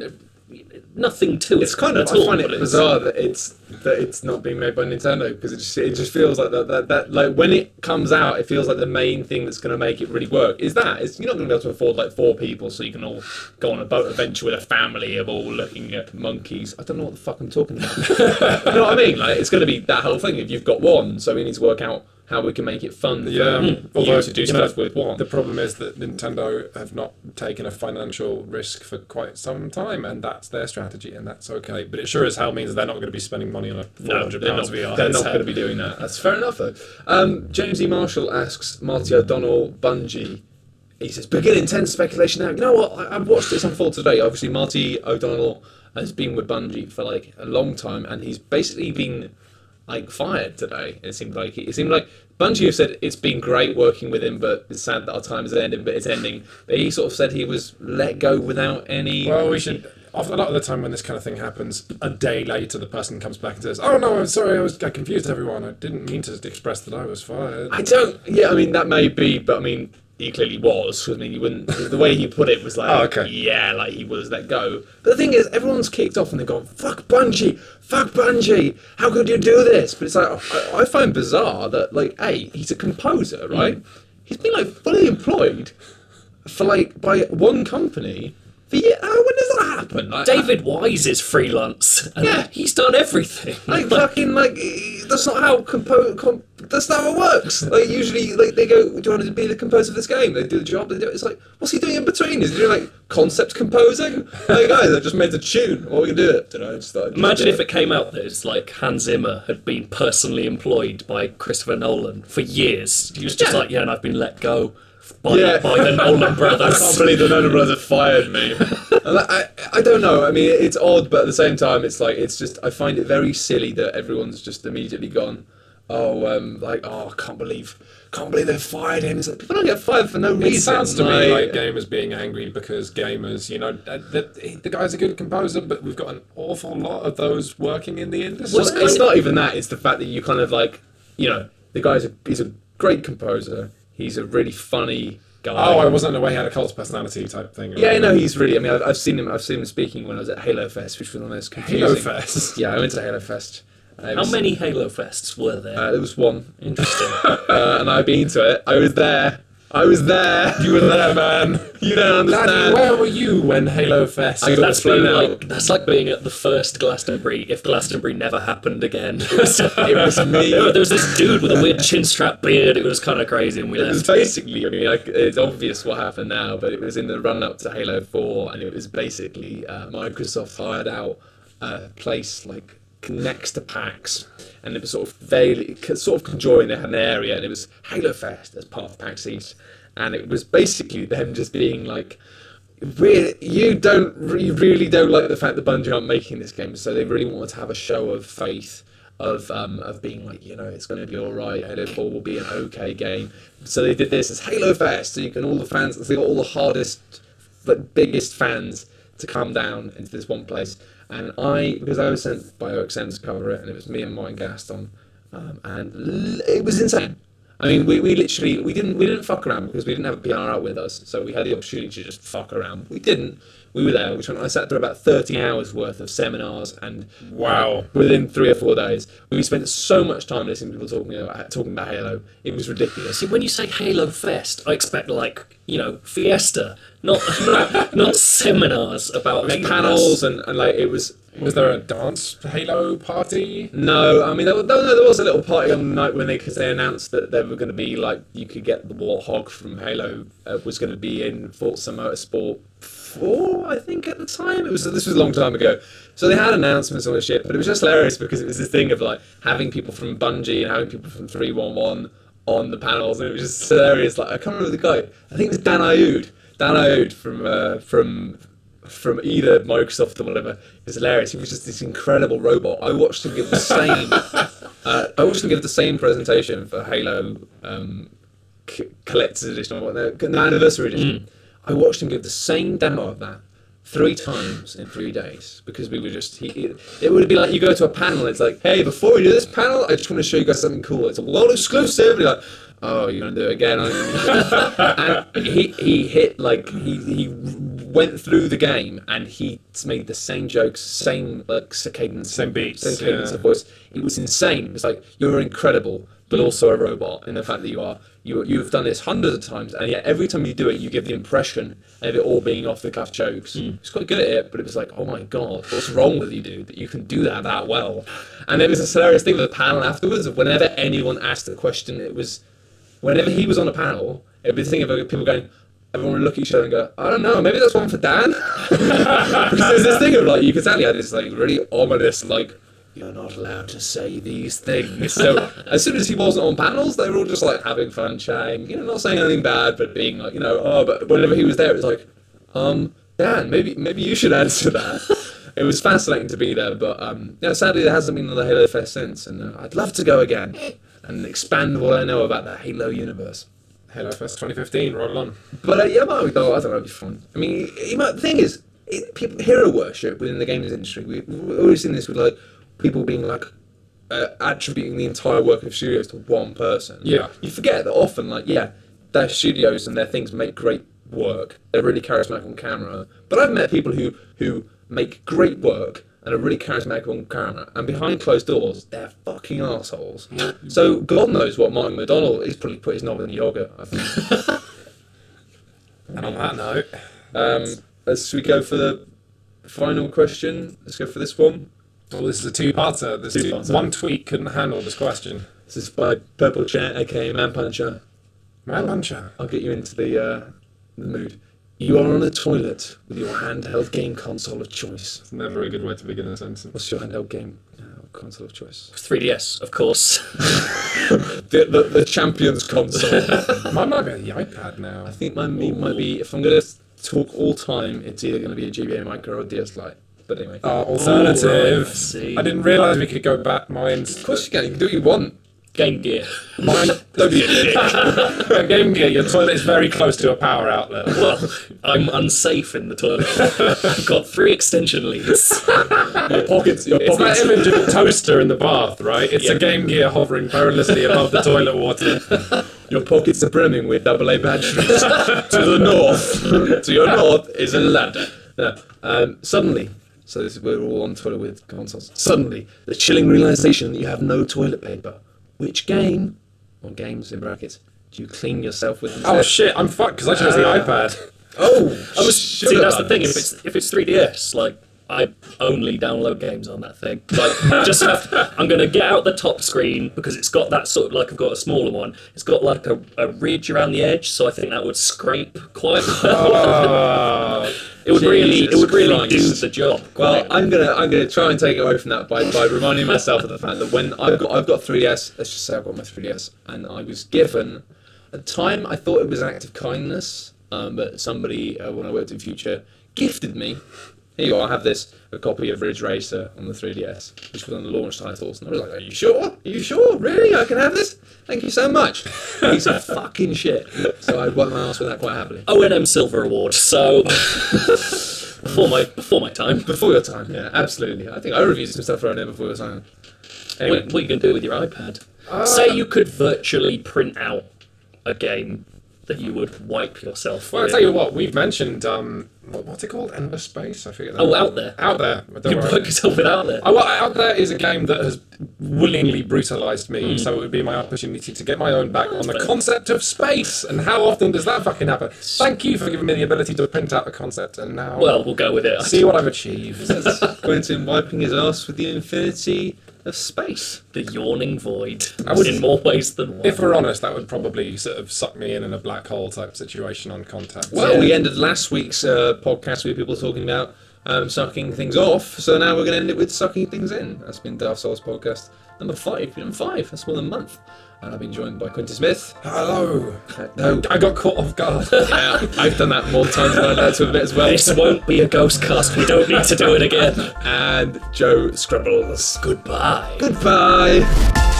nothing to it. It's kind of I find it bizarre that it's that it's not being made by Nintendo because it just it just feels like that, that that like when it comes out, it feels like the main thing that's going to make it really work is that is you're not going to be able to afford like four people so you can all go on a boat adventure with a family of all looking at monkeys. I don't know what the fuck I'm talking about. you know what I mean? Like it's going to be that whole thing. If you've got one, so we need to work out how we can make it fun for Yeah, you although to do you know, with one. The problem is that Nintendo have not taken a financial risk for quite some time, and that's their strategy, and that's okay. But it sure as hell means they're not going to be spending money on a four No, hundred not, pounds VR. they're not going to be doing that. That's fair enough, though. Um, James E. Marshall asks Marty O'Donnell, Bungie. He says, begin intense speculation now. You know what? I, I've watched this unfold today. Obviously, Marty O'Donnell has been with Bungie for like a long time, and he's basically been like fired today. It seemed like it seemed like Bungie have said it's been great working with him, but it's sad that our time is ending. But it's ending. But he sort of said he was let go without any. Well, we should. A lot of the time when this kind of thing happens, a day later the person comes back and says, "Oh no, I'm sorry, I was I confused everyone. I didn't mean to express that I was fired." I don't. Yeah, I mean that may be, but I mean he clearly was. I mean, you wouldn't. The way he put it was like, Oh, okay. yeah, like he was let go. But the thing is, everyone's kicked off and they're going, "Fuck Bungie, fuck Bungie, how could you do this?" But it's like I, I find bizarre that like, hey, he's a composer, hmm. right? He's been like fully employed for like by one company. For year, oh, uh, when does that happen? Like, David Wise is freelance. And Yeah. he's done everything. like fucking like that's not how compo- com- that's not how it works. Like usually like they go, Do you want to be the composer of this game? They do the job, they do it. It's like, what's he doing in between? Is he doing like concept composing? Like guys, I just made the tune. What are we gonna do it? You know, just, Imagine if it came out that it's like Hans Zimmer had been personally employed by Christopher Nolan for years. He was just Yeah. like, yeah, and I've been let go by, Yeah. by the Nolan brothers. I can't believe the Nolan brothers fired me. And I, I, I don't know. I mean, it's odd, but at the same time, it's like it's just. I find it very silly that everyone's just immediately gone. Oh, um, like oh, I can't believe, can't believe they fired him. It's like people don't get fired for no reason. It sounds to me like- like gamers being angry because gamers, you know, uh, the, the guy's a good composer, but we've got an awful lot of those working in the industry. Well, it's not even that. It's the fact that you kind of like, you know, the guy's a he's a great composer. He's a really funny guy. Oh, I wasn't aware he had a cult personality type thing. Yeah, no, he's really. I mean, I've, I've seen him. I've seen him speaking when I was at Halo Fest, which was the most confusing. Halo Fest. Yeah, I went to Halo Fest. How was- many Halo Fests were there? Uh, there was one, Interesting. uh, and I've been to it. I was there. I was there. You were there, man. You don't Daddy, understand. where were you when Halo Fest? I got that's being out. like that's like being at the first Glastonbury if Glastonbury never happened again. It was me. there was this dude with a weird chin strap beard. It was kind of crazy, and we It was basically, I mean, like, it's obvious what happened now, but it was in the run up to Halo 4, and it was basically uh, Microsoft hired out a place like next to PAX, and it was sort of very, sort of conjoined. Had an area, and it was Halo Fest as part of PAX East, and it was basically them just being like, really, you don't, you really don't like the fact that Bungie aren't making this game, so they really wanted to have a show of faith of um, of being like, you know, it's going to be all right. Halo Four will be an okay game. So they did this as Halo Fest, so you can all the fans, they got all the hardest, but biggest fans to come down into this one place. And I, because I was sent by OXM to cover it, and it was me and Mike Gaston, um, and it was insane. I mean, we, we literally we didn't we didn't fuck around because we didn't have a PR out with us, so we had the opportunity to just fuck around. We didn't. We were there. Which I sat through about thirty hours worth of seminars, and Wow. within three or four days, we spent so much time listening to people talking about talking about Halo. It was ridiculous. See, when you say Halo Fest, I expect like you know Fiesta, not not, not seminars about Like panels and, and like it was Was there a dance Halo party? No, I mean there, was- no, no, there was a little party on the night when they because they announced that they were going to be like you could get the Warthog from Halo uh, was going to be in Forza Motorsport four, I think at the time it was. This was a long time ago, so they had announcements on the ship, but it was just hilarious because it was this thing of like having people from Bungie and having people from three one one on the panels, and it was just hilarious. Like I can't remember the guy. I think it was Dan Ayoub. Dan Ayoub from uh, from from either Microsoft or whatever. It was hilarious. He was just this incredible robot. I watched him give the same. uh, I watched him give the same presentation for Halo um, c- Collector's Edition or what? No, the Anniversary Edition. I watched him give the same demo of that three times in three days because we were just. He, it, would be like you go to a panel. It's like, hey, before we do this panel, I just want to show you guys something cool. It's a world exclusive. And you're like. Oh, you're gonna do it again? and he he hit like he he went through the game and he made the same jokes, same like cadence, Same beats, same cadence yeah. of voice. It was insane. It was like you're incredible, but hmm. also a robot in the fact that you are. You you've done this hundreds of times, and yet every time you do it, you give the impression of it all being off the cuff jokes. Hmm. He's quite good at it, but it was like, oh my god, what's wrong with you, dude? That you can do that that well. And there was a hilarious thing with the panel afterwards. Of whenever anyone asked a question, it was whenever he was on a panel, it'd be the thing of people going, everyone would look at each other and go, I don't know, maybe that's one for Dan. because there's this thing of like, you could tell he had this like really ominous, like, you're not allowed to say these things. So as soon as he wasn't on panels, they were all just like having fun, chatting, you know, not saying anything bad, but being like, you know, oh, but whenever he was there, it was like, um, Dan, maybe maybe you should answer that. It was fascinating to be there, but um, yeah, sadly there hasn't been another Halo Fest since, and uh, I'd love to go again and expand what I know about the Halo universe. Halo Fest 2015, roll on. But uh, yeah, might go. I think it'd be fun. I mean, you might, the thing is, it, people hero worship within the games industry. We, we've always seen this with like people being like uh, attributing the entire work of studios to one person. Yeah. you forget that often, like yeah, their studios and their things make great work. They're really charismatic on camera. But I've met people who who make great work and are really charismatic on camera, and behind closed doors, they're fucking assholes. So God knows what Martin MacDonald is probably put his knob in the yogurt. I think. And on that note, Um, let's we go for the final question. Let's go for this one. Well, this is a two-parter. This two, Two-parter. one tweet couldn't handle this question. This is by Purple Chair, aka Man Puncher. Man Puncher. I'll get you into the uh, the mood. You are on a toilet with your handheld game console of choice. It's never a good way to begin a sentence. What's your handheld game uh, console of choice? 3DS, of course. The the, the Champions console. Mine might be the iPad now. I think mine be- might be. If I'm gonna talk all time, it's either gonna be a GBA Micro or DS Lite. But anyway, Uh, alternative. I didn't realise we could go back. Mine's of course you can. You can do what you want. Game Gear. Mine, don't be a dick. A Game Gear, your toilet is very close to a power outlet. Well, I'm unsafe in the toilet. I've got three extension leads. Your pockets, your It's that image of a toaster in the bath, right? It's Yeah. a Game Gear hovering perilously above the toilet water. Your pockets are brimming with AA batteries. to the north, to your north is a ladder. No, um, suddenly, so this, we're all on Twitter with consoles. Suddenly, the chilling realization that you have no toilet paper. Which game, or games in brackets, do you clean yourself with? Oh shit, I'm fucked because I chose the uh, iPad. Oh, I was, see, that's the thing. If it's if it's 3DS, like I only download games on that thing. Like, just have to, I'm gonna get out the top screen because it's got that sort of like I've got a smaller one. It's got like a, a ridge around the edge, so I think that would scrape quite well. Oh, it would really, it would really do the job. Well, quite. I'm gonna I'm gonna try and take it away from that by, by reminding myself of the fact that when I've got I've got 3ds, let's just say I've got my 3ds, and I was given at the time I thought it was an act of kindness, um, but somebody uh, when I worked in Future gifted me. Here you are, I have this a copy of Ridge Racer on the 3DS, which was on the launch titles, and I was like, "Are you sure? Are you sure? Really? I can have this? Thank you so much." Piece of fucking shit. So I wiped my ass with that quite happily. Oh, ONM Silver Award. So before my before my time. Before your time, yeah, absolutely. I think I reviewed some stuff around there before your time. Anyway, What, what are you going to do with your iPad? Uh, Say you could virtually print out a game that you would wipe yourself well, I'll with. tell you what, we've mentioned, um, what, what's it called? Ember Space? I forget that. Oh, Out There. Out There. Don't You worry. wipe yourself with Out There. Oh, well, Out There is a game that has willingly brutalised me, Hmm. so it would be my opportunity to get my own back on the fair. concept of space. And how often does that fucking happen? Thank you for giving me the ability to print out a concept, and now Well, we'll go with it. see what I've achieved. Quintin wiping his ass with the infinity of space. The yawning void. I would- in more ways than one. if we're honest, that would probably sort of suck me in in a black hole type situation on contact. Well, Yeah. we ended last week's uh, podcast with people talking about um, sucking things off, so now we're going to end it with sucking things in. That's been Dark Souls podcast number five. Number five. That's more than a month. And I've been joined by Quintin Smith. Hello. Uh, no, I got caught off guard. uh, I've done that more times than I'd like to admit as well. this won't be a ghost cast. We don't need to do it again. And Joe Skrebels. Goodbye. Goodbye.